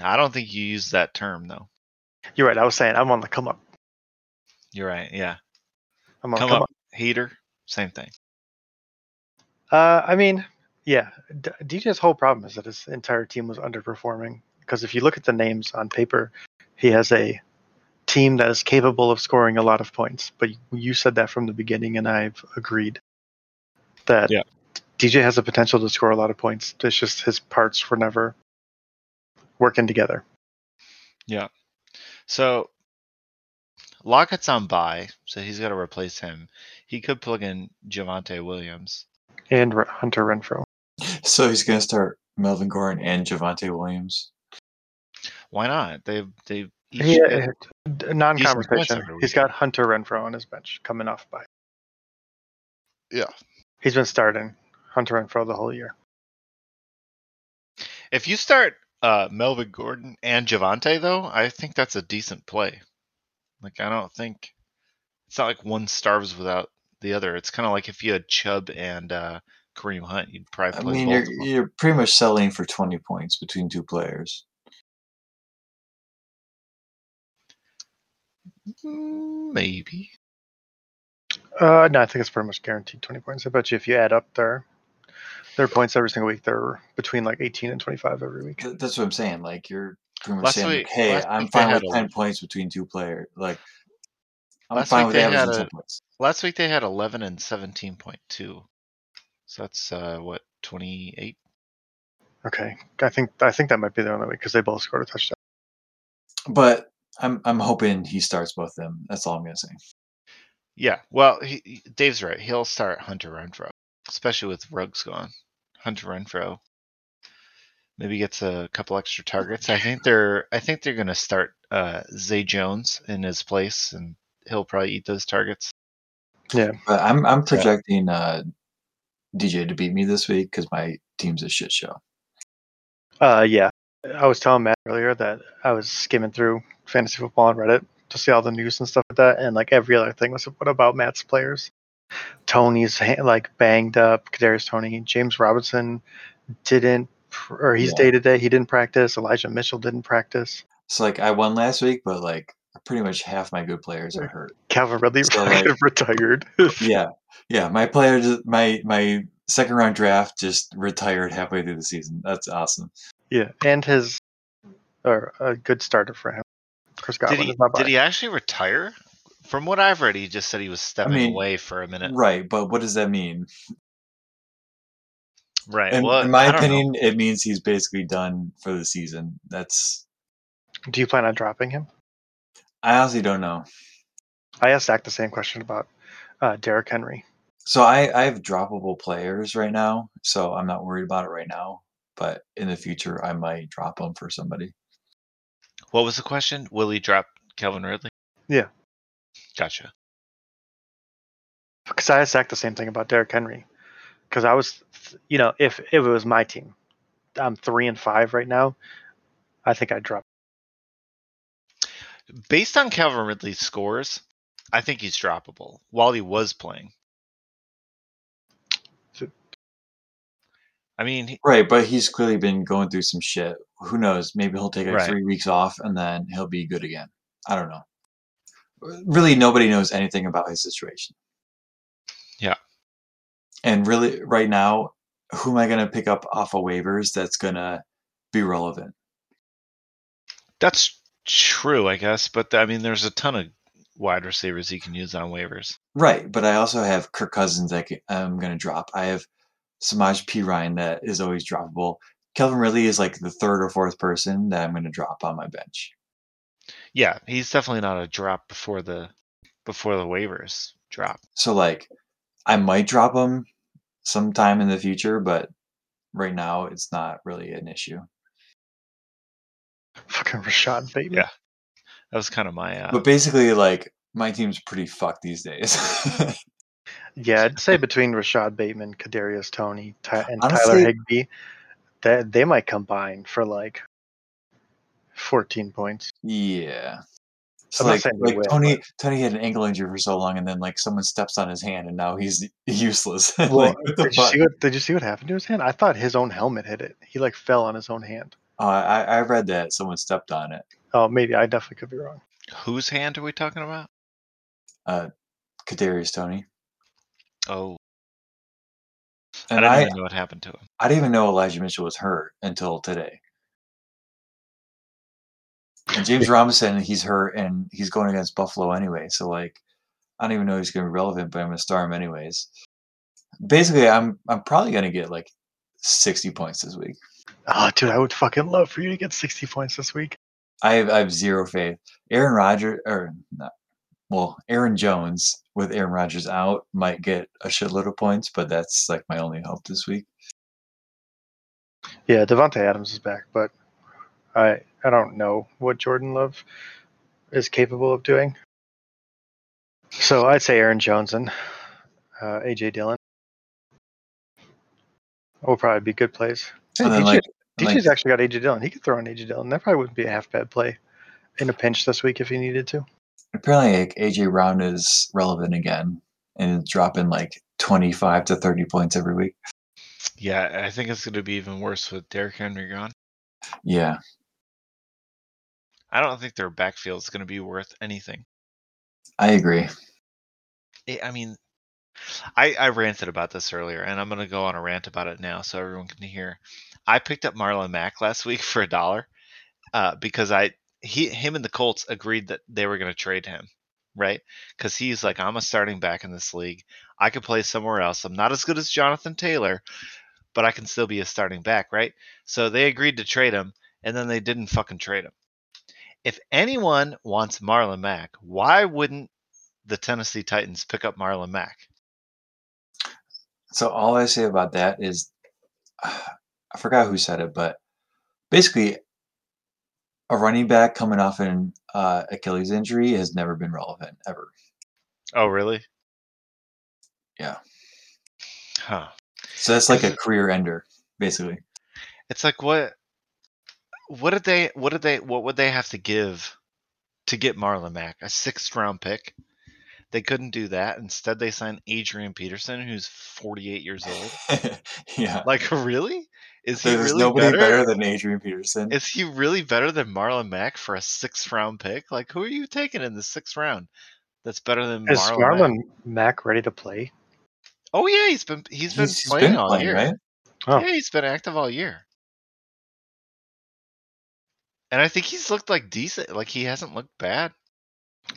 I don't think you used that term though. You're right. I was saying I'm on the come up. You're right. Yeah. I'm on Come come up, up. heater, same thing. Uh, I mean, Yeah, D- DJ's whole problem is that his entire team was underperforming. Because if you look at the names on paper, he has a team that is capable of scoring a lot of points. But you said that from the beginning, and I've agreed that Yeah. DJ has the potential to score a lot of points. It's just his parts were never working together. Yeah. So Lockett's on bye, so he's got to replace him. He could plug in Javonte Williams. And Re- Hunter Renfrow. So he's going to start Melvin Gordon and Javonte Williams. Why not? They've they each He, get- uh, non-conversation. every He's week. got Hunter Renfrow on his bench coming off by. Yeah. He's been starting Hunter Renfrow the whole year. If you start uh, Melvin Gordon and Javonte, though, I think that's a decent play. Like, I don't think it's not like one starves without the other. It's kind of like if you had Chubb and uh, Kareem Hunt, you'd probably. I mean, you're you're pretty much selling for 20 points between two players. Maybe. Uh, no, I think it's pretty much guaranteed 20 points. I bet you if you add up their their points every single week, they're between like 18 and 25 every week. That's what I'm saying. Like you're pretty much Last saying, week- hey, I'm fine had with a- 10 points between two players. Like I'm Last fine week with they averaging had 10 a- points. Last week they had 11 and 17.2. So that's uh, what 28. Okay, I think I think that might be the only week because they both scored a touchdown. But I'm I'm hoping he starts both of them. That's all I'm gonna say. Yeah. Well, he, he- Dave's right. He'll start Hunter Renfrow, especially with Ruggs gone. Hunter Renfrow maybe gets a couple extra targets. I think they're I think they're going to start uh, Zay Jones in his place, and he'll probably eat those targets. Yeah, But I'm I'm projecting uh, DJ to beat me this week because my team's a shit show. Uh, yeah, I was telling Matt earlier that I was skimming through fantasy football on Reddit to see all the news and stuff like that, and like every other thing was what about Matt's players? Toney's like banged up. Kadarius Toney, James Robinson didn't, pr- or he's day to day. He didn't practice. Elijah Mitchell didn't practice. So like I won last week, but like pretty much half my good players are hurt. Calvin Ridley So, like- retired. Yeah, yeah. My player, just, my my second round draft just retired halfway through the season. That's awesome. yeah, and his or a good starter for him. Chris Did he is not did he actually retire? From what I've read, he just said he was stepping mean, away for a minute. Right, but what does that mean? Right. In, well, in my I don't know. opinion, it means he's basically done for the season. That's Do you plan on dropping him? I honestly don't know. I asked Zach the same question about uh, Derrick Henry. So I I have droppable players right now, so I'm not worried about it right now. But in the future, I might drop them for somebody. What was the question? Will he drop Calvin Ridley? Yeah. Gotcha. Because I asked Zach the same thing about Derrick Henry. Because I was, you know, if if it was my team, I'm three and five right now. I think I'd drop. Based on Calvin Ridley's scores, I think he's droppable while he was playing. I mean, he- Right, but he's clearly been going through some shit. Who knows? Maybe he'll take like Right. three weeks off and then he'll be good again. I don't know. Really, nobody knows anything about his situation. Yeah. And really, right now, who am I going to pick up off of waivers that's going to be relevant? that's true, I guess. But I mean, there's a ton of wide receivers you can use on waivers. Right, but I also have Kirk Cousins that I'm going to drop. I have Samaje Perine that is always droppable. Calvin Ridley is like the third or fourth person that I'm going to drop on my bench. Yeah, he's definitely not a drop before the before the waivers drop. So like, I might drop him sometime in the future, but right now it's not really an issue. Fucking Rashod Bateman. Yeah. That was kind of my uh, But basically, like my team's pretty fucked these days. Yeah, I'd say between Rashod Bateman, Kadarius Toney, Ty- and Tyler Honestly- Higbee, that they might combine for like 14 points. yeah. So I'm not like, saying like will, Toney, Toney had an ankle injury for so long, and then like someone steps on his hand, and now he's useless. Well, like, what the did you see what did you see what happened to his hand? I thought his own helmet hit it. He like fell on his own hand. Uh, I, I read that someone stepped on it. Oh, maybe I definitely could be wrong. whose hand are we talking about? Uh, Kadarius Toney. Oh, and I And don't I, even know what happened to him. I didn't even know Elijah Mitchell was hurt until today. And James Robinson, he's hurt and he's going against Buffalo anyway. So like, I don't even know if he's going to be relevant, but I'm going to start him anyways. Basically, I'm I'm probably going to get like 60 points this week. Oh, dude, I would fucking love for you to get 60 points this week. I have, I have zero faith. Aaron Rodgers, or not, well, Aaron Jones with Aaron Rodgers out might get a shitload of points, but that's like my only hope this week. Yeah, Davante Adams is back, but I I don't know what Jordan Love is capable of doing. So I'd say Aaron Jones and uh, AJ Dillon will probably be good plays. Hey, And then DJ like, DJ's like actually got AJ Dillon. He could throw on AJ Dillon. That probably wouldn't be a half bad play in a pinch this week if he needed to. apparently like AJ Brown is relevant again and is dropping like 25 to 30 points every week. Yeah, I think it's going to be even worse with Derrick Henry gone. Yeah. I don't think their backfield is going to be worth anything. I agree. I I mean, I, I ranted about this earlier, and I'm going to go on a rant about it now so everyone can hear. I picked up Marlon Mack last week for a dollar uh, because I he him and the Colts agreed that they were going to trade him, right? Because he's like, I'm a starting back in this league. I could play somewhere else. I'm not as good as Jonathan Taylor, but I can still be a starting back, right? So they agreed to trade him, and then they didn't fucking trade him. If anyone wants Marlon Mack, why wouldn't the Tennessee Titans pick up Marlon Mack? So all I say about that is I forgot who said it, but basically a running back coming off an uh, Achilles injury has never been relevant ever. Oh, really? Yeah. Huh. So that's like a career ender, basically. It's like what what did they what did they what would they have to give to get Marlon Mack? A sixth round pick? They couldn't do that. Instead they signed Adrian Peterson, who's forty eight years old. yeah. Like really? Is he There's really nobody better? better? than Adrian Peterson. Is he really better than Marlon Mack for a sixth round pick? Like who are you taking in the sixth round? That's better than Is Marlon, Marlon Mack? Mack ready to play? Oh yeah, he's been he's been He's- he's playing been all playing, year. right? Oh. Yeah, he's been active all year. And I think he's looked like decent. Like he hasn't looked bad.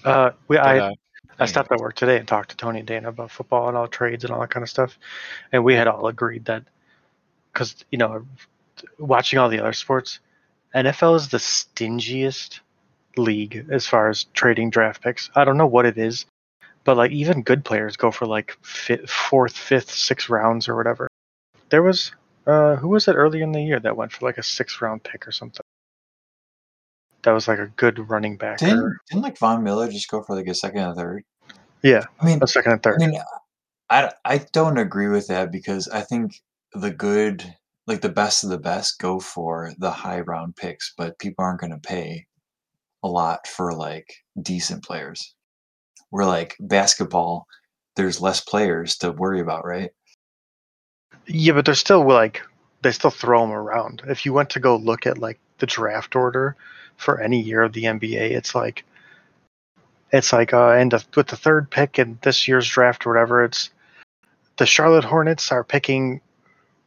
Uh, we, But, I uh, I stopped at work today and talked to Tony and Dana about football and all trades and all that kind of stuff, and we had all agreed that because you know, watching all the other sports, NFL is the stingiest league as far as trading draft picks. I don't know what it is, but like even good players go for like fifth, fourth, fifth, sixth rounds or whatever. There was uh, who was it earlier in the year that went for like a sixth round pick or something? That was like a good running back. Didn't, didn't like Von Miller just go for like a second and third? yeah, I mean, a second and I third. mean, I, I don't agree with that because I think the good, like the best of the best, go for the high round picks, but people aren't going to pay a lot for like decent players. Where like basketball, there's less players to worry about, right? Yeah, but they're still like they still throw them around. If you went to go look at like the draft order for any year of the NBA, it's like it's like uh and with the third pick in this year's draft or whatever, it's the Charlotte Hornets are picking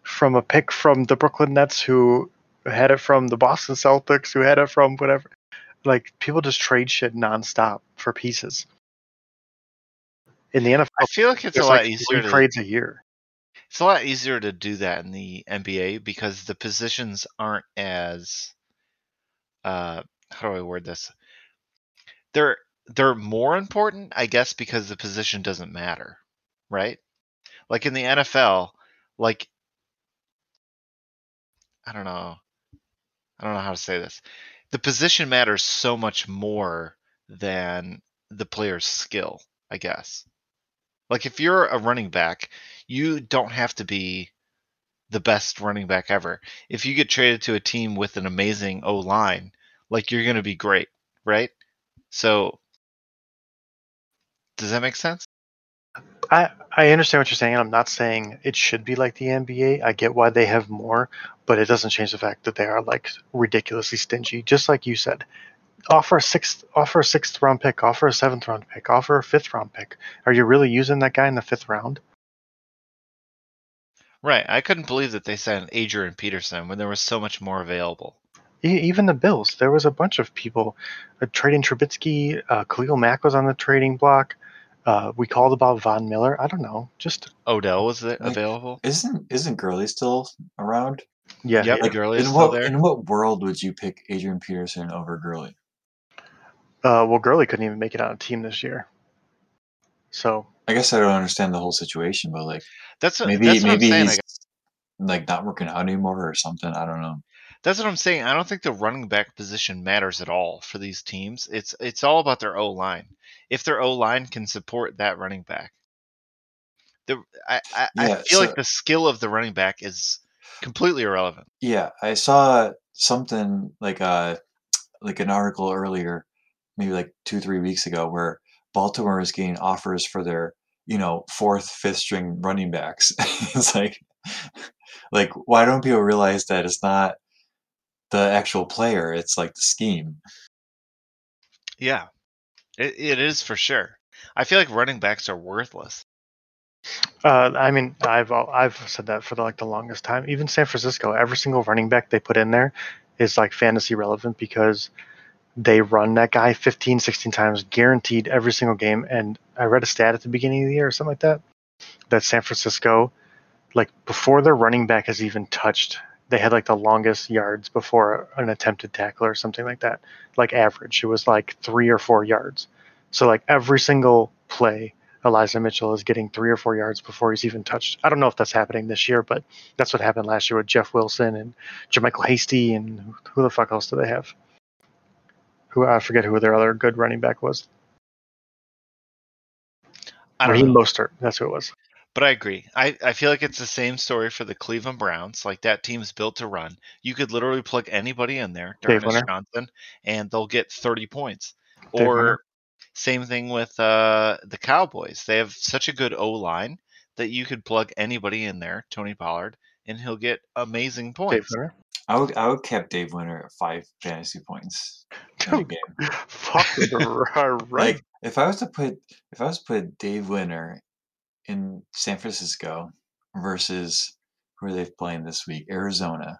from a pick from the Brooklyn Nets who had it from the Boston Celtics who had it from whatever. Like people just trade shit nonstop for pieces. In the NFL, I feel like it's a lot like easier to trades a year. it's a lot easier to do that in the NBA because the positions aren't as uh how do I word this? They're they're more important, I guess, because the position doesn't matter, right? Like in the NFL, like I don't know. I don't know how to say this. The position matters so much more than the player's skill, I guess. Like if you're a running back, you don't have to be the best running back ever. If you get traded to a team with an amazing O line, like you're going to be great, right? So, does that make sense? I, I understand what you're saying. I'm not saying it should be like the NBA. I get why they have more, but it doesn't change the fact that they are like ridiculously stingy. Just like you said, offer a sixth, offer a sixth round pick, offer a seventh round pick, offer a fifth round pick. Are you really using that guy in the fifth round? Right. I couldn't believe that they signed Adrian Peterson when there was so much more available. E- Even the Bills, there was a bunch of people uh, trading Trubisky. Uh, Khalil Mack was on the trading block. Uh, we called about Von Miller. I don't know. Just Odell was it Like, available? Isn't isn't Gurley still around? yeah, Yep. yeah. Gurley in is what still there? in what world would you pick Adrian Peterson over Gurley? Uh, well, Gurley couldn't even make it on a team this year. So I guess I don't understand the whole situation, but like That's what, maybe that's what maybe I'm saying. he's like not working out anymore or something. I don't know. That's what I'm saying. I don't think the running back position matters at all for these teams. It's it's all about their O line. If their O line can support that running back, the I I, I feel so- like the skill of the running back is completely irrelevant. Yeah, I saw something like uh like an article earlier, maybe like two, three weeks ago, where Baltimore is getting offers for their, you know, fourth, fifth string running backs. it's like like why don't people realize that it's not the actual player, it's like the scheme. Yeah, it, it is for sure. I feel like running backs are worthless. Uh, I mean, I've I've said that for the, like the longest time. Even San Francisco, every single running back they put in there is like fantasy relevant because they run that guy 15, 16 times guaranteed every single game. And I read a stat at the beginning of the year or something like that that San Francisco, like before their running back has even touched, they had like the longest yards before an attempted tackle or something like that. Like average, it was like three or four yards. So like every single play, Elijah Mitchell is getting three or four yards before he's even touched. I don't know if that's happening this year, but that's what happened last year with Jeff Wilson and JaMycal Hasty and who- who the fuck else do they have? Who I forget who their other good running back was. I don't know, Mostert. That's who it was. but I agree. I, I feel like it's the same story for the Cleveland Browns. Like that team's built to run. You could literally plug anybody in there, Johnson, and they'll get 30 points. Dave Or Winter. same thing with uh, the Cowboys. They have such a good O line that you could plug anybody in there, Tony Pollard, and he'll get amazing Dave points. Winter. I would I would cap Dave Winter at five fantasy points in a game. fuck right. Like if I was to put if I was to put Dave Winter in San Francisco versus who are they playing this week? Arizona.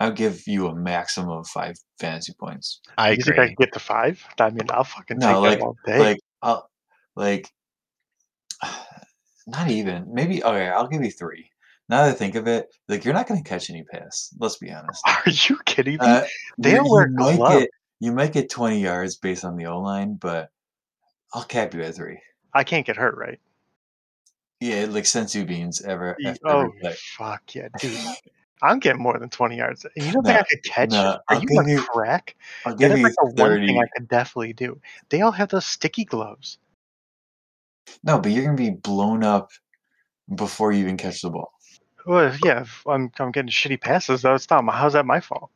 I'll give you a maximum of five fantasy points. I you think I can get to five? I mean, I'll fucking No, take like that all day. like I'll like not even maybe okay. I'll give you three. Now that I think of it, like you're not going to catch any pass. Let's be honest. Are you kidding me? Uh, They you, don't you might get you might get 20 yards based on the O line, but I'll cap you at three. I can't get hurt, right? Yeah, like senzu beans ever Oh, every fuck yeah, dude. I'm getting more than 20 yards. You don't think I could catch? no, Are I'll you a you- crack? I'll That give is you like the one thing I could definitely do. They all have those sticky gloves. No, but you're gonna be blown up before you even catch the ball. Well, yeah, I'm, I'm getting shitty passes, though. It's not my, how's that my fault?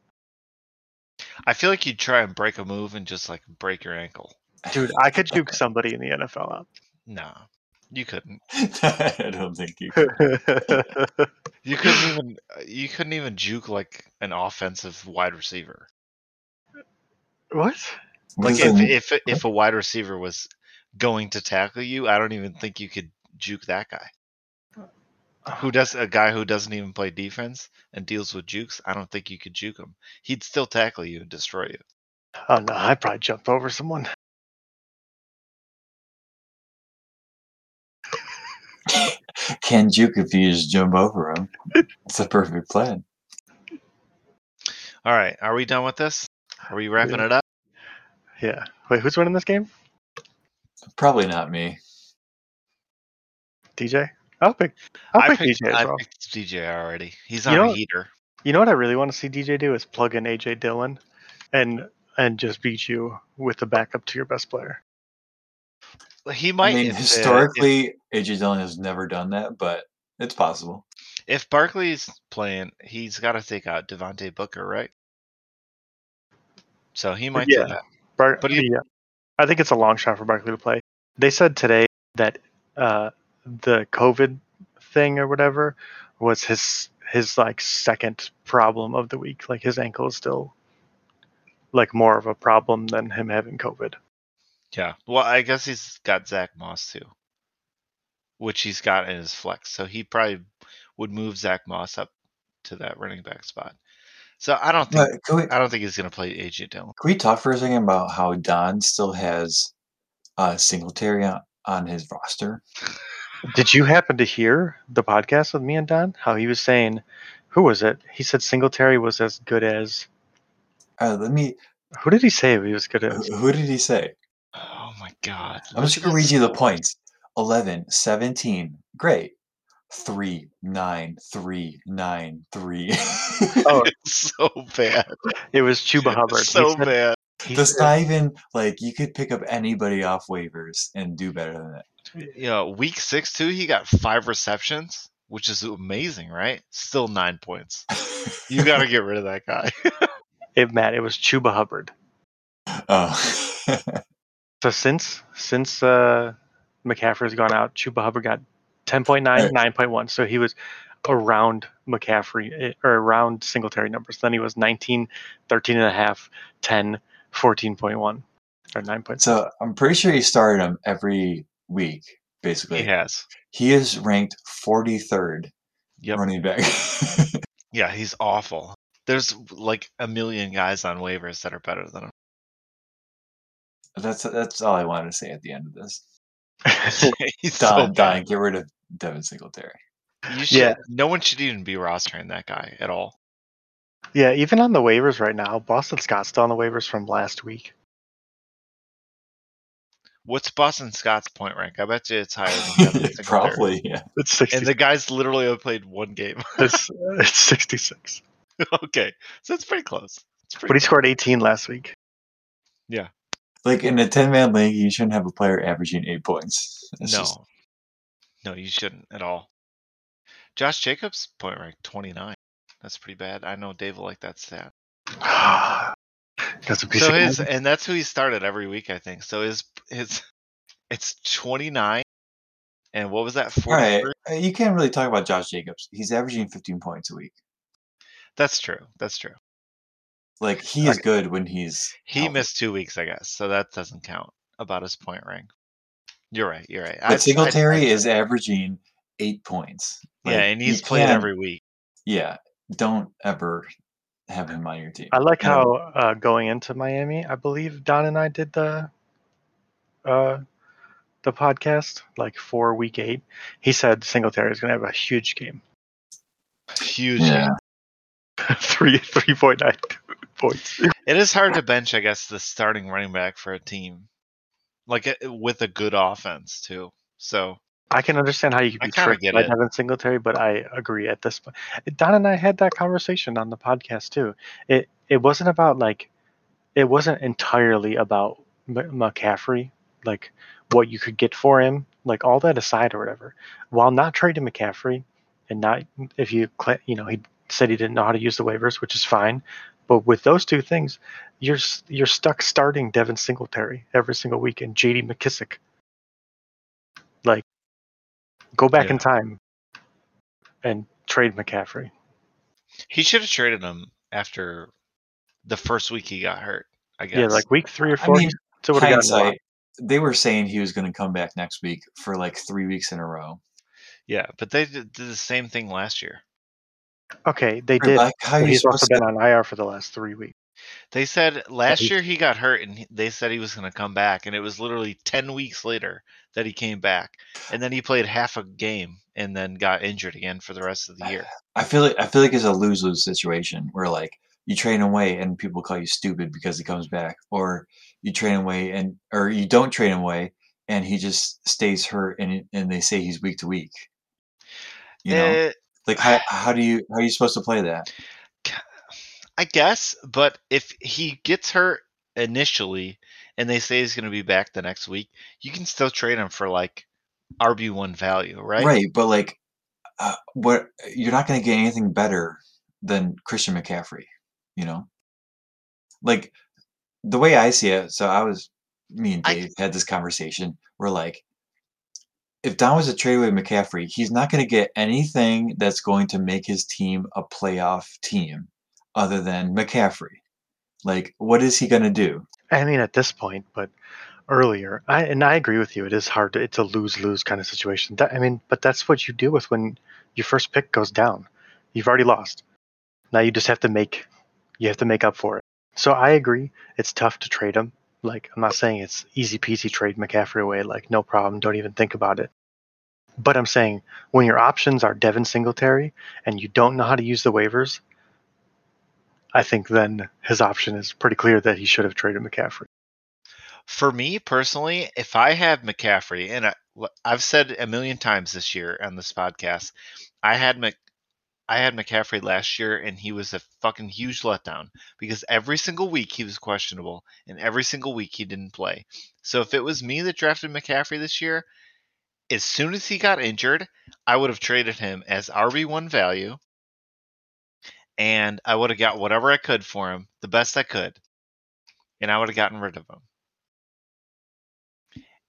I feel like you'd try and break a move and just like break your ankle. Dude, I could juke somebody in the NFL out. No, you couldn't. I don't think you. Could. You couldn't even. You couldn't even juke like an offensive wide receiver. what? Like Listen, if if if a wide receiver was going to tackle you, I don't even think you could juke that guy. Who does a guy who doesn't even play defense and deals with jukes? I don't think you could juke him. He'd still tackle you and destroy you. Oh, no, I probably jumped over someone. can juke if you just jump over him. It's a perfect plan. All right, are we done with this? Are we wrapping Yeah. it up? Yeah. Wait, who's winning this game? Probably not me. DJ? I'll pick, I'll I pick picked, DJ as I well. picked DJ already. He's You on know a heater. You know what I really want to see DJ do is plug in AJ Dillon and and just beat you with the backup to your best player. He might. I mean, if, uh, historically, AJ Dillon has never done that, but it's possible. if, if Barkley's playing, he's got to take out Devontae Booker, right? So he might Yeah. do that. Bar- But he- yeah, I think it's a long shot for Barkley to play. They said today that uh, the COVID thing or whatever was his his like second problem of the week. Like his ankle is still like more of a problem than him having COVID. Yeah. Well, I guess he's got Zach Moss too, which he's got in his flex. So he probably would move Zach Moss up to that running back spot. So I don't think we I don't think he's going to play AJ Dillon. can we talk for a second about how Don still has uh, Singletary on, on his roster? Did you happen to hear the podcast with me and Don? How he was saying, who was it? He said Singletary was as good as. Uh, let me. Who did he say he was good Who, as? who did he say? Oh my god! I'm just gonna read you the points. 11, 17. Great. 3, 9, 3, 9, 3. Oh, It's so bad. it was Chuba Hubbard. So said- bad. he That's not even like you could pick up anybody off waivers and do better than that. You know, week six too, he got five receptions, which is amazing, right? Still nine points. You got to get rid of that guy. it, Matt, it was Chuba Hubbard. oh. So since since uh, McCaffrey's gone out, Chuba Hubbard got 10.9, 9.1. So he was around McCaffrey eh, or around Singletary numbers. Then he was 19, 13 and a half, 10, 14.1 or 9.6. so I'm pretty sure he started him every week, basically. he has. He is ranked 43rd Yep. running back. Yeah, he's awful. There's like a million guys on waivers that are better than him. that's that's all I wanted to say at the end of this. he's Don, so Don, get rid of Devin Singletary. You should, Yeah. No one should even be rostering that guy at all. yeah, even on the waivers right now, Boston Scott's still on the waivers from last week. What's Boston Scott's point rank? I bet you it's higher than Devin Singletary. Probably, yeah. It's 60, And the guy's literally only played one game. it's, it's 66. okay, so it's pretty close. It's pretty But he close. scored 18 last week. Yeah. Like in a 10 man league, you shouldn't have a player averaging eight points. It's no, just- no, you shouldn't at all. Josh Jacobs point rank twenty nine. That's pretty bad. I know Dave will like that stat. That's a piece So of his and that's who he started every week, I think. So his his it's twenty nine, and what was that? all right. Forty. uh, You can't really talk about Josh Jacobs. He's averaging 15 points a week. That's true. That's true. Like he is good when he's He healthy. missed two weeks, I guess, so that doesn't count about his point rank. You're right. You're right. But Singletary is averaging eight points. yeah, and he's played can't- every week. Yeah, don't ever have him on your team. I like how uh, going into Miami, I believe Don and I did the uh, the podcast like for week eight. He said Singletary is going to have a huge game, Huge. Yeah. three three point nine points. It is hard to bench, I guess, the starting running back for a team, like uh, with a good offense too. So I can understand how you could be tricked by it. Devin Singletary, but I agree at this point. Don and I had that conversation on the podcast too. It it wasn't about like it wasn't entirely about M- McCaffrey, like what you could get for him, like all that aside or whatever. While not trading McCaffrey, and not if you you know he said he didn't know how to use the waivers, which is fine. But with those two things, you're you're stuck starting Devin Singletary every single week and J.D. McKissic. Like, go back in time and trade McCaffrey. he should have traded him after the first week he got hurt. I guess. Yeah, like week three or I four. mean, so would have gotten a lot. hindsight, they were saying he was going to come back next week for like three weeks in a row. yeah, but they did, did the same thing last year. Okay, they did. Like how but he's also supposed to? been on IR for the last three weeks. They said last year he got hurt and they said he was going to come back, and it was literally 10 weeks later that he came back. And then he played half a game and then got injured again for the rest of the year. I feel like I feel like it's a lose lose situation where like you trade him away and people call you stupid because he comes back, or you trade him away and or you don't trade him away and he just stays hurt and and they say he's week to week. You know, Eh, like how how do you how are you supposed to play that? I guess, but if he gets hurt initially and they say he's going to be back the next week, you can still trade him for like RB1 value, right? Right, but like, uh, what you're not going to get anything better than Christian McCaffrey, you know. Like the way I see it, so I was me and I- Dave had this conversation. We're like, if Don was to trade away McCaffrey, he's not going to get anything that's going to make his team a playoff team, other than McCaffrey. Like, what is he going to do? I mean, at this point, but earlier, I and I agree with you. It is hard. To, it's a lose lose kind of situation. That, I mean, but that's what you deal with when your first pick goes down. You've already lost. Now you just have to make you have to make up for it. So I agree. It's tough to trade him. Like I'm not saying it's easy peasy trade McCaffrey away. Like no problem. Don't even think about it. But I'm saying when your options are Devin Singletary and you don't know how to use the waivers, I think then his option is pretty clear that he should have traded McCaffrey. For me personally, if I have McCaffrey, and I, I've said a million times this year on this podcast, I had Mc, I had McCaffrey last year, and he was a fucking huge letdown because every single week he was questionable, and every single week he didn't play. So if it was me that drafted McCaffrey this year, as soon as he got injured, I would have traded him as RB1 value and I would have got whatever I could for him, the best I could, and I would have gotten rid of him.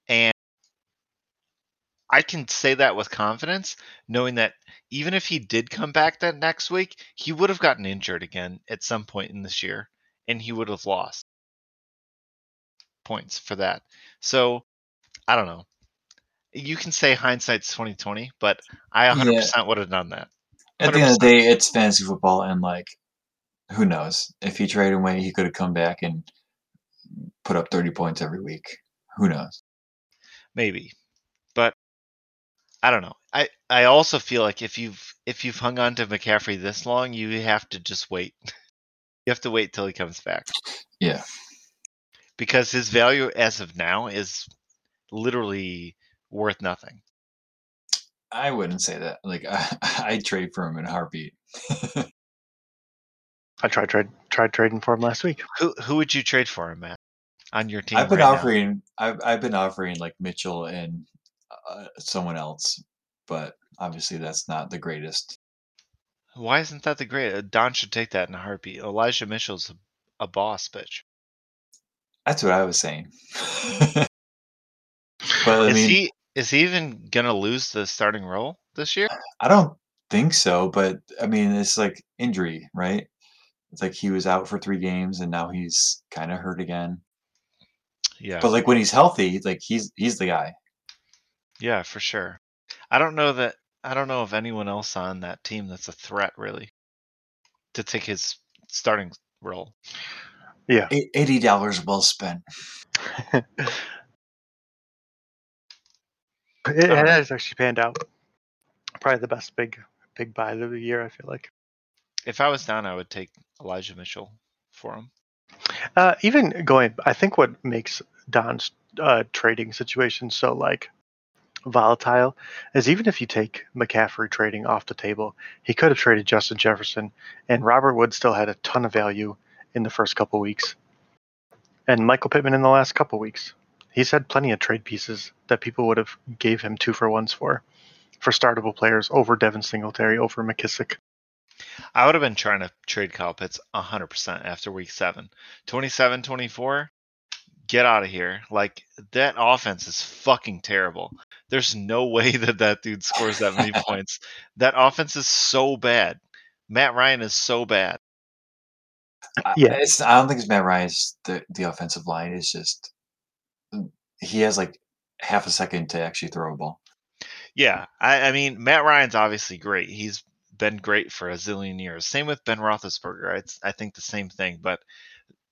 And I can say that with confidence, knowing that even if he did come back that next week, he would have gotten injured again at some point in this year, and he would have lost points for that. So I don't know. You can say hindsight's twenty twenty, but I 100% yeah. would have done that. At the end of the day, it's fantasy football, and like, who knows? If he traded away, he could have come back and put up thirty points every week. Who knows? Maybe, but I don't know. I I also feel like if you've if you've hung on to McCaffrey this long, you have to just wait. you have to wait till he comes back. Yeah. Because his value as of now is literally worth nothing. I wouldn't say that. Like I, I'd trade for him in a heartbeat. I tried tried tried trading for him last week. Who who would you trade for him, Matt? On your team? I've been right offering. I've I've been offering like Mitchell and uh, someone else, but obviously that's not the greatest. Why isn't that the great? Uh, Don should take that in a heartbeat. Elijah Mitchell's a, a boss, bitch. That's what I was saying. but I is mean, he is he even gonna lose the starting role this year? I don't think so, but I mean, it's like injury, right? It's like he was out for three games and now he's kind of hurt again. Yeah. But like when he's healthy, like he's he's the guy. Yeah, for sure. I don't know that I don't know of anyone else on that team that's a threat really to take his starting role. Yeah. Eighty dollars well spent. It, it has actually panned out. Probably the best big big buy of the year. I feel like. If I was down, I would take Elijah Mitchell for him. Uh, even going, I think what makes Don's uh, trading situation so like volatile is even if you take McCaffrey trading off the table, he could have traded Justin Jefferson, and Robert Wood still had a ton of value in the first couple weeks, and Michael Pittman in the last couple weeks he's had plenty of trade pieces that people would have gave him two for ones for, for startable players over Devin Singletary, over McKissic. I would have been trying to trade Kyle Pitts 100% after week seven. 27 24, get out of here. Like, that offense is fucking terrible. There's no way that that dude scores that many points. That offense is so bad. Matt Ryan is so bad. Yeah, it's, I don't think it's Matt Ryan's the the offensive line. It's just he has like half a second to actually throw a ball. Yeah, I, I mean Matt Ryan's obviously great. He's been great for a zillion years. Same with Ben Roethlisberger. It's, I think the same thing. But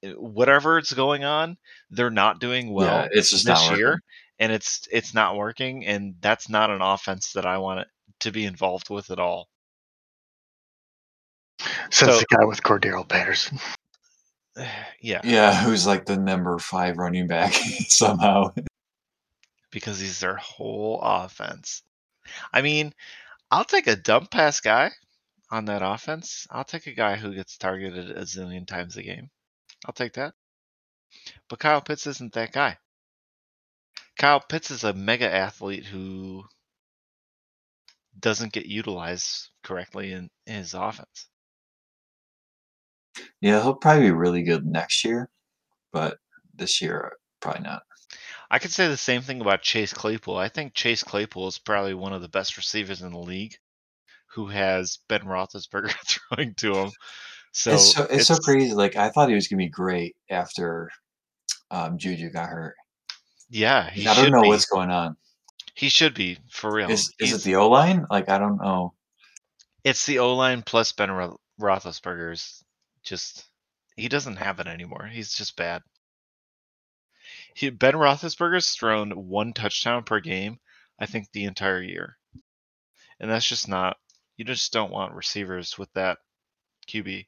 uh, whatever it's going on, they're not doing well yeah, it's just this year, and it's it's not working. And that's not an offense that I want to be involved with at all. Says so, the guy with Cordarrelle Patterson. Yeah. Yeah, who's like the number five running back somehow. Because he's their whole offense. I mean, I'll take a dump pass guy on that offense. I'll take a guy who gets targeted a zillion times a game. I'll take that. But Kyle Pitts isn't that guy. Kyle Pitts is a mega athlete who doesn't get utilized correctly in his offense. Yeah, he'll probably be really good next year, but this year probably not. I could say the same thing about Chase Claypool. I think Chase Claypool is probably one of the best receivers in the league, who has Ben Roethlisberger throwing to him. So it's so, it's, it's so crazy. Like I thought he was gonna be great after um, Juju got hurt. Yeah, I don't know be. what's going on. He should be for real. Is, is it the O line? Like I don't know. It's the O line plus Ben Ro- Roethlisberger's just he doesn't have it anymore. He's just bad. He, ben Roethlisberger's thrown one touchdown per game, I think, the entire year, and that's just not. You just don't want receivers with that QB.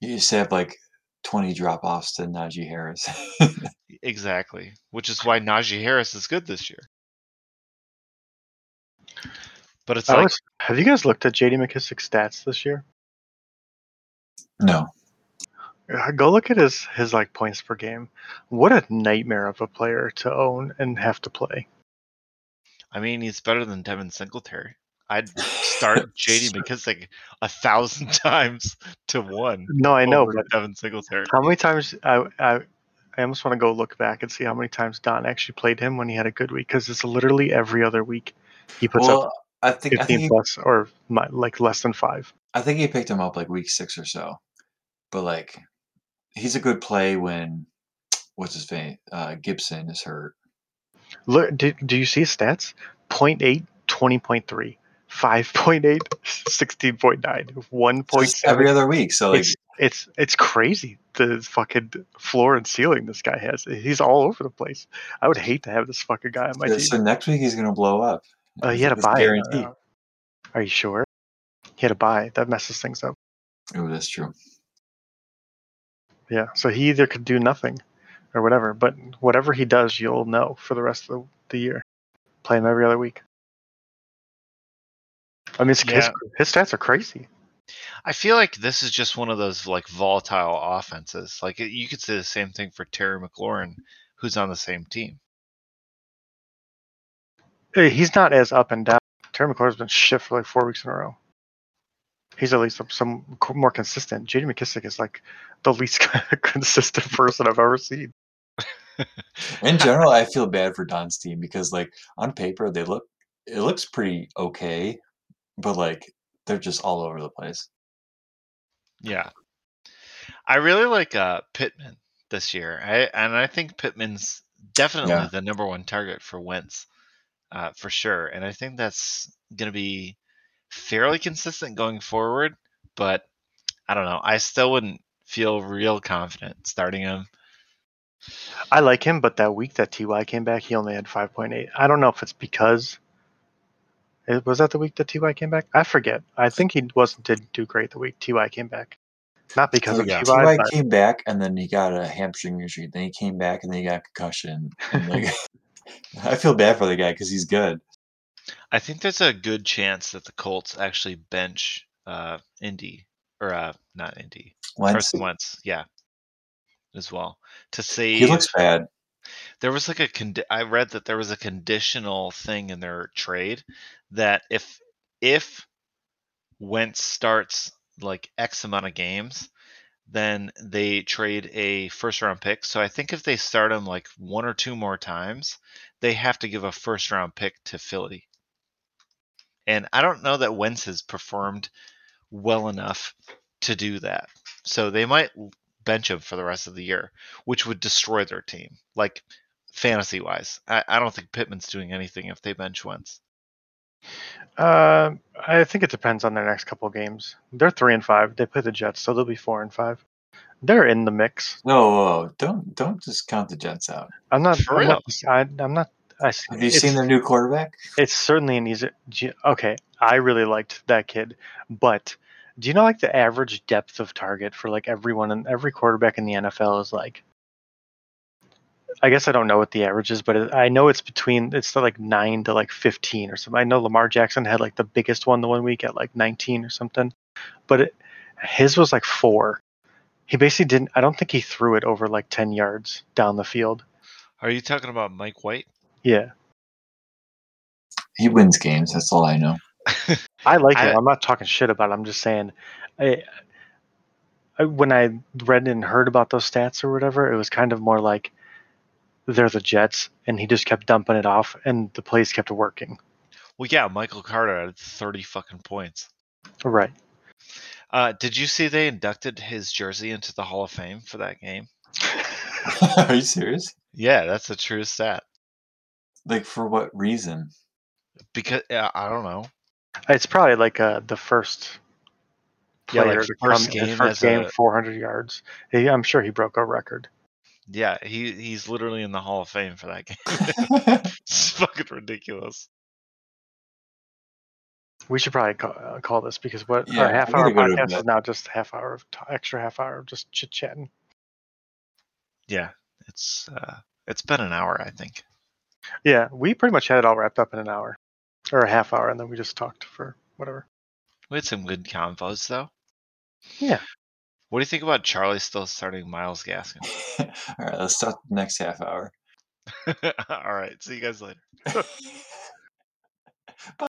You just have like 20 drop offs to Najee Harris. Exactly, which is why Najee Harris is good this year. But it's I like was- have you guys looked at J.D. McKissic's stats this year? no. Uh, Go look at his his like points per game. What a nightmare of a player to own and have to play. I mean, he's better than Devin Singletary. I'd start JD McKissic a thousand times to one. No, I know, but Devin Singletary. how many times I I I almost want to go look back and see how many times Don actually played him when he had a good week because it's literally every other week he puts up I think I 15 think he, plus or mi- like less than five. I think he picked him up like week six or so, but like he's a good play when what's his name uh, Gibson is hurt. Look, do, do you see his stats? 0.8, 20.3, 5.8, 16.9, Just 1.7. every other week. So like it's it's it's crazy the fucking floor and ceiling this guy has. He's all over the place. I would hate to have this fucking guy on my so, team. so next week he's gonna blow up. Uh, he had a bye. guarantee. Are you sure? He had a bye. That messes things up. Oh, that's true. Yeah. So he either could do nothing or whatever, but whatever he does, you'll know for the rest of the, the year. Play him every other week. I mean, his, his, his stats are crazy. I feel like this is just one of those like volatile offenses. Like you could say the same thing for Terry McLaurin, who's on the same team. Uh, He's not as up and down. Terry McLaurin's been shit for like four weeks in a row. He's at least some, some more consistent. JD McKissic is like the least consistent person I've ever seen. In general, I feel bad for Don's team because like on paper they look it looks pretty okay, but like they're just all over the place. Yeah. I really like uh Pittman this year. I and I think Pittman's definitely Yeah. the number one target for Wentz. Uh, for sure. And I think that's gonna be fairly consistent going forward, but I don't know. I still wouldn't feel real confident starting him. I like him, but that week that Ty came back, he only had 5.8. I don't know if it's because. It, was that the week that Ty came back? I forget. I think he wasn't didn't do great the week Ty came back. Not because Oh, of yeah. Ty. Ty but- came back and then he got a hamstring injury. Then he came back and then he got a concussion. And like, I feel bad for the guy because he's good. I think there's a good chance that the Colts actually bench uh Indy or uh not Indy. Wentz, Carson Wentz, yeah. As well. To see. he looks bad. there was like a condi- I read that there was a conditional thing in their trade that if if Wentz starts like X amount of games, then they trade a first round pick. So I think if they start him like one or two more times, they have to give a first round pick to Philly. And I don't know that Wentz has performed well enough to do that. So they might bench him for the rest of the year, which would destroy their team. Like fantasy wise, I, I don't think Pittman's doing anything if they bench Wentz. Uh, I think it depends on their next couple games. They're three and five. They play the Jets, so they'll be four and five. They're in the mix. No, whoa, whoa, don't don't just count the Jets out. I'm not. For I'm not, I, I'm not. I, s- Have you seen their new quarterback? It's certainly an easy. Okay, I really liked that kid, but do you know like the average depth of target for like everyone and every quarterback in the NFL is like? I guess I don't know what the average is, but I know it's between it's like nine to like fifteen or something. I know Lamar Jackson had like the biggest one the one week at like nineteen or something, but it, his was like four. He basically didn't. I don't think he threw it over like ten yards down the field. Are you talking about Mike White? Yeah, He wins games. That's all I know. I like I- him. I'm not talking shit about. It. I'm just saying, I, I, when I read and heard about those stats or whatever, it was kind of more like they're the Jets, and he just kept dumping it off, and the plays kept working. Well, yeah, Michael Carter had 30 fucking points. Right. Uh, did you see they inducted his jersey into the Hall of Fame for that game? Are you serious? Yeah, that's a true stat. Like for what reason? Because uh, I don't know. It's probably like uh, the first Yeah, player like to first come game first game, a- 400 yards. He, I'm sure he broke a record. Yeah, he he's literally in the Hall of Fame for that game. it's fucking ridiculous. We should probably call, uh, call this because what Yeah, our half hour gotta go to podcast is now just half hour of t- extra half hour of just chit chatting. Yeah, it's uh, it's been an hour, I think. Yeah, we pretty much had it all wrapped up in an hour or a half hour, and then we just talked for whatever. We had some good convos though. Yeah. What do you think about Charlie still starting Myles Gaskin? All right, let's start the next half hour. All right, see you guys later.